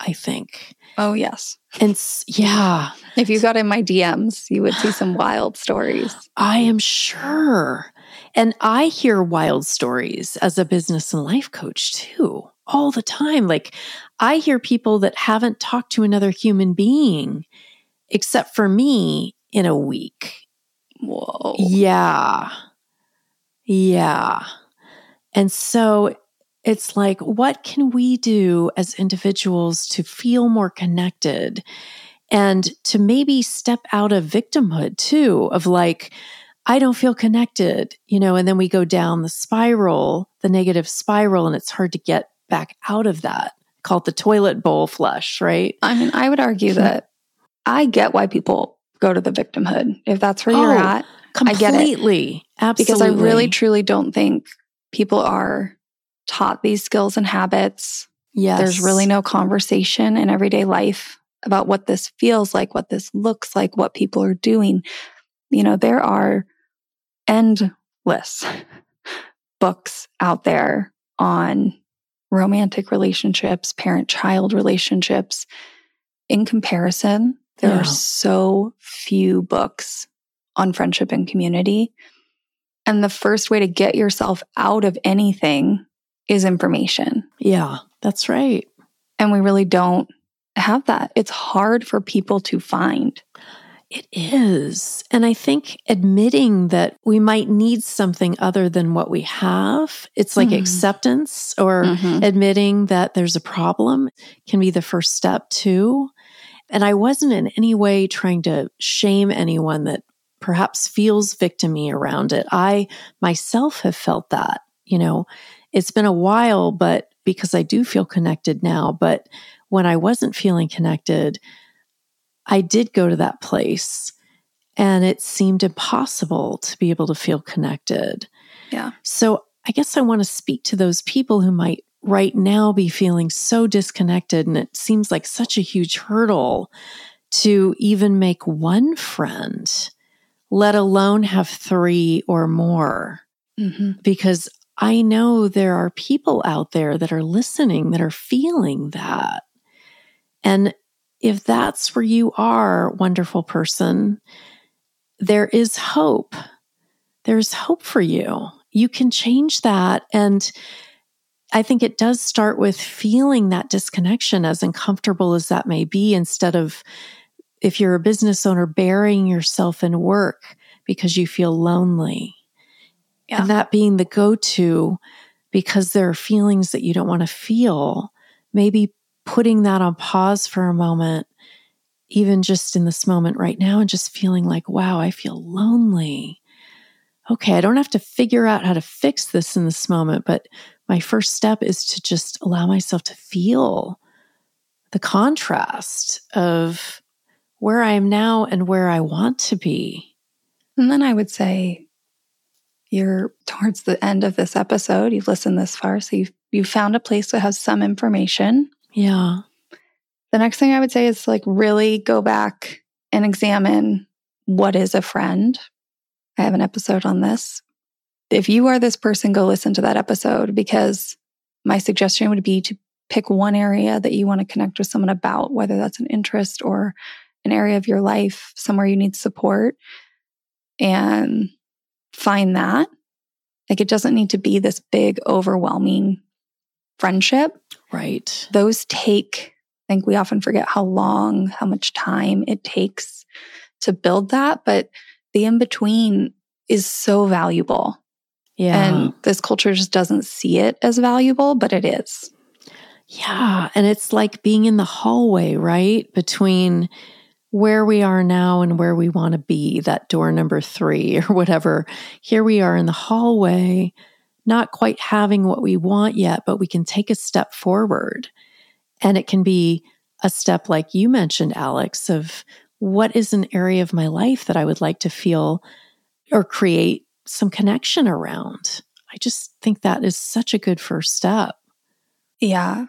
I think. Oh, yes. And yeah, If you got in my DMs, you would see some wild stories. I am sure. And I hear wild stories as a business and life coach too, all the time. Like I hear people that haven't talked to another human being except for me in a week. Whoa. Yeah. Yeah. And so it's like, what can we do as individuals to feel more connected and to maybe step out of victimhood too, of like, I don't feel connected, you know, and then we go down the spiral, the negative spiral, and it's hard to get back out of that. Called the toilet bowl flush, right? I mean, I would argue that I get why people go to the victimhood. If that's where you're Oh, at, I get it. Completely. Absolutely. because I really truly don't think people are taught these skills and habits. yes. There's really no conversation in everyday life about what this feels like, what this looks like, what people are doing. You know, there are endless books out there on romantic relationships, parent child relationships. In comparison, there Yeah. are so few books on friendship and community. And the first way to get yourself out of anything is information. Yeah, that's right. And we really don't have that. It's hard for people to find. It is. And I think admitting that we might need something other than what we have, it's like Mhm. acceptance or admitting that there's a problem can be the first step too. And I wasn't in any way trying to shame anyone that perhaps feels victimy around it. I myself have felt that, you know, it's been a while, but because I do feel connected now, but when I wasn't feeling connected, I did go to that place and it seemed impossible to be able to feel connected. Yeah. So I guess I want to speak to those people who might right now be feeling so disconnected and it seems like such a huge hurdle to even make one friend, let alone have three or more. Mm-hmm. Because I know there are people out there that are listening that are feeling that. And if that's where you are, wonderful person, there is hope. There's hope for you. You can change that. And I think it does start with feeling that disconnection, as uncomfortable as that may be, instead of if you're a business owner, burying yourself in work because you feel lonely. Yeah. And that being the go to because there are feelings that you don't want to feel, maybe putting that on pause for a moment, even just in this moment right now, and just feeling like, wow, I feel lonely. Okay, I don't have to figure out how to fix this in this moment, but my first step is to just allow myself to feel the contrast of where I am now and where I want to be. And then I would say you're towards the end of this episode. You've listened this far, so you've you found a place that has some information. Yeah. The next thing I would say is like really go back and examine what is a friend. I have an episode on this. If you are this person, go listen to that episode because my suggestion would be to pick one area that you want to connect with someone about, whether that's an interest or an area of your life, somewhere you need support, and find that. Like it doesn't need to be this big, overwhelming friendship. Right. Those take, I think we often forget how long, how much time it takes to build that. But the in between is so valuable. Yeah. And this culture just doesn't see it as valuable, but it is. Yeah. And it's like being in the hallway, right? Between where we are now and where we want to be, that door number three or whatever. Here we are in the hallway, not quite having what we want yet, but we can take a step forward. And it can be a step, like you mentioned, Alex, of what is an area of my life that I would like to feel or create some connection around. I just think that is such a good first step. Yeah.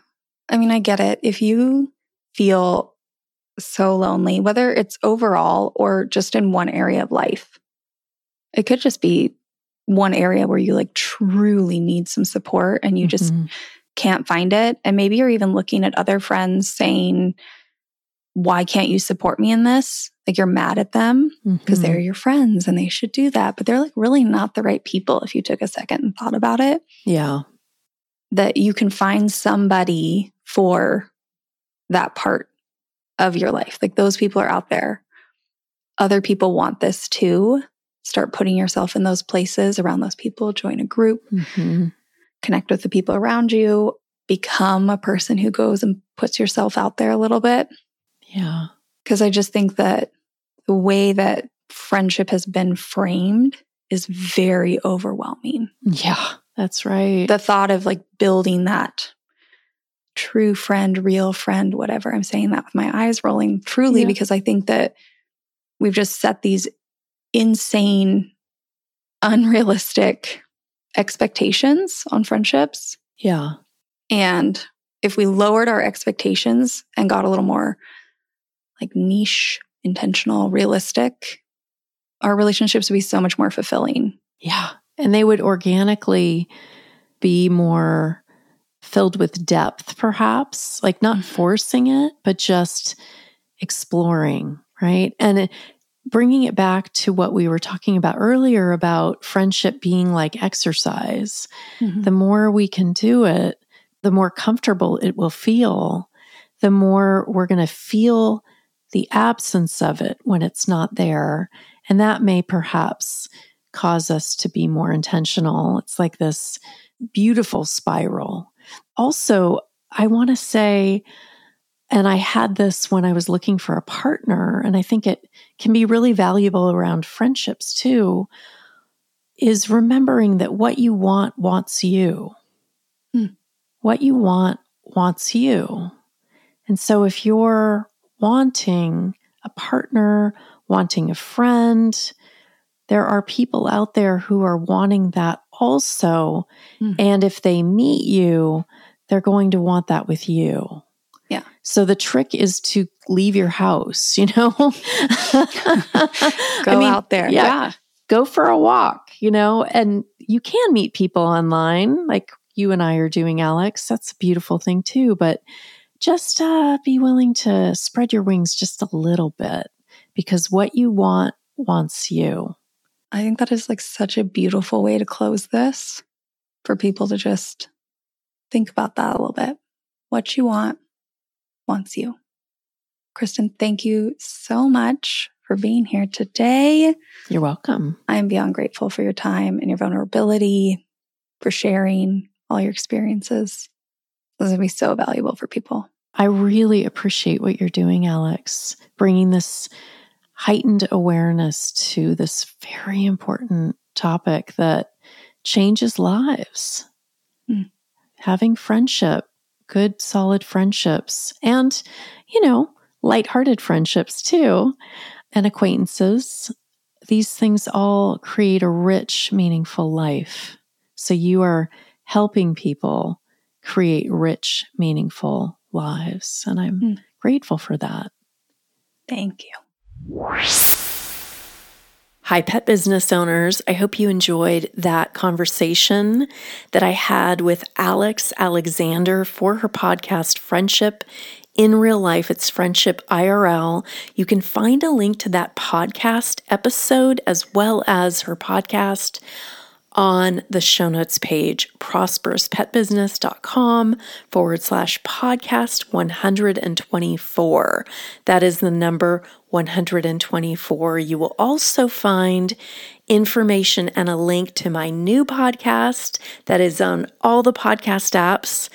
I mean, I get it. If you feel so lonely, whether it's overall or just in one area of life, it could just be one area where you like truly need some support and you just Mm-hmm. can't find it. And maybe you're even looking at other friends saying, why can't you support me in this? Like you're mad at them because Mhm. they're your friends and they should do that. But they're like really not the right people if you took a second and thought about it. yeah. That you can find somebody for that part of your life. Like those people are out there. Other people want this too. Start putting yourself in those places around those people, join a group, Mhm. connect with the people around you, become a person who goes and puts yourself out there a little bit. Yeah. Because I just think that the way that friendship has been framed is very overwhelming. Yeah. That's right. The thought of like building that true friend, real friend, whatever. I'm saying that with my eyes rolling truly Yeah. because I think that we've just set these insane, unrealistic expectations on friendships. yeah. And if we lowered our expectations and got a little more like niche, intentional, realistic, our relationships would be so much more fulfilling. Yeah. And they would organically be more filled with depth, perhaps, like not Mhm. forcing it, but just exploring, right? And it, bringing it back to what we were talking about earlier about friendship being like exercise. Mm-hmm. The more we can do it, the more comfortable it will feel, the more we're going to feel the absence of it when it's not there. And that may perhaps cause us to be more intentional. It's like this beautiful spiral. Also, I want to say, and I had this when I was looking for a partner, and I think it can be really valuable around friendships too, is remembering that what you want wants you. Hmm. What you want wants you. And so if you're wanting a partner, wanting a friend, there are people out there who are wanting that also. Hmm. And if they meet you, they're going to want that with you. So the trick is to leave your house, *laughs* you know? Go I mean, out there. yeah. yeah. Go for a walk, you know, and you can meet people online like you and I are doing, Alex. That's a beautiful thing too. But just uh, be willing to spread your wings just a little bit because what you want wants you. I think that is like such a beautiful way to close this for people to just think about that a little bit. What you want wants you. Kristin, thank you so much for being here today. You're welcome. I am beyond grateful for your time and your vulnerability, for sharing all your experiences. This is going to be so valuable for people. I really appreciate what you're doing, Alex, bringing this heightened awareness to this very important topic that changes lives. Mm. Having friendship, good, solid friendships, and, you know, lighthearted friendships too, and acquaintances. These things all create a rich, meaningful life. So you are helping people create rich, meaningful lives. And I'm mm. grateful for that. Thank you. Hi, pet business owners. I hope you enjoyed that conversation that I had with Alex Anderson for her podcast, Friendship in Real Life. It's Friendship IRL. You can find a link to that podcast episode as well as her podcast on the show notes page, prosperouspetbusiness.com forward slash podcast 124. That is the number 124. You will also find information and a link to my new podcast that is on all the podcast apps.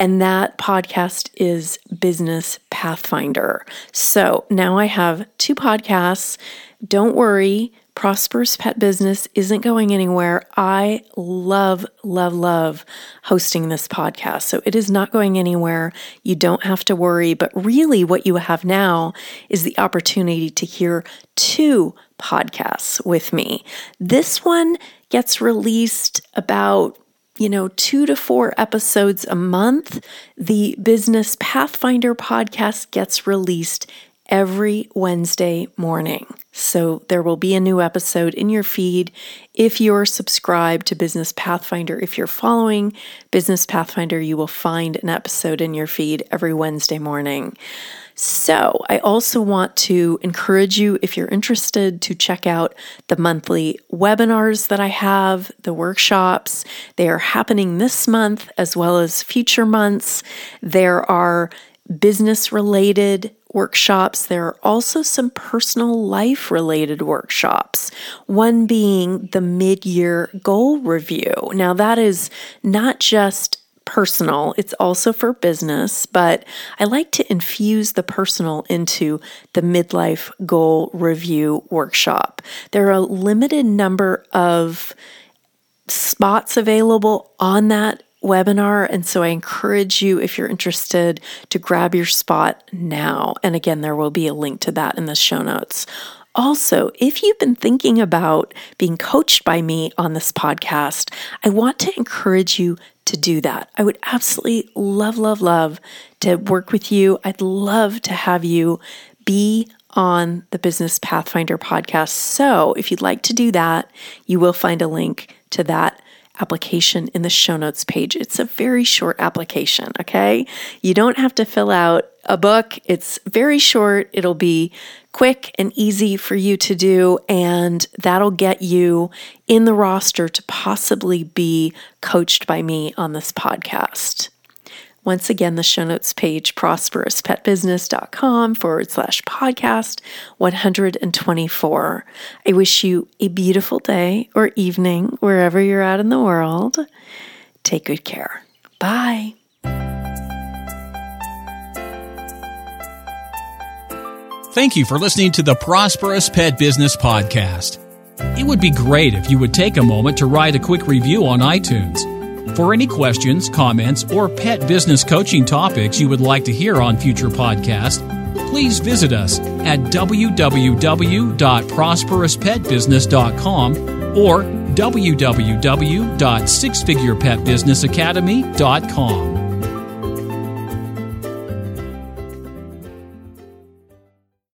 And that podcast is Business Pathfinder. So now I have two podcasts. Don't worry, Prosperous Pet Business isn't going anywhere. I love, love, love hosting this podcast. So it is not going anywhere. You don't have to worry. But really, what you have now is the opportunity to hear two podcasts with me. This one gets released about you know, two to four episodes a month. The Business Pathfinder podcast gets released every Wednesday morning. So there will be a new episode in your feed if you're subscribed to Business Pathfinder. If you're following Business Pathfinder, you will find an episode in your feed every Wednesday morning. So, I also want to encourage you, if you're interested, to check out the monthly webinars that I have, the workshops. They are happening this month as well as future months. There are business related workshops. There are also some personal life related workshops, one being the mid year goal review. Now, that is not just personal, it's also for business, but I like to infuse the personal into the midlife goal review workshop. There are a limited number of spots available on that webinar. And so I encourage you, if you're interested, to grab your spot now. And again, there will be a link to that in the show notes. Also, if you've been thinking about being coached by me on this podcast, I want to encourage you to do that. I would absolutely love, love, love to work with you. I'd love to have you be on the Business Pathfinder podcast. So, if you'd like to do that, you will find a link to that application in the show notes page. It's a very short application, okay? You don't have to fill out a book. It's very short. It'll be quick and easy for you to do, and that'll get you in the roster to possibly be coached by me on this podcast. Once again, the show notes page, prosperouspetbusiness.com forward slash podcast 124. I wish you a beautiful day or evening wherever you're at in the world. Take good care. Bye. Thank you for listening to the Prosperous Pet Business Podcast. It would be great if you would take a moment to write a quick review on iTunes. For any questions, comments, or pet business coaching topics you would like to hear on future podcasts, please visit us at www.prosperouspetbusiness.com or www.sixfigurepetbusinessacademy.com.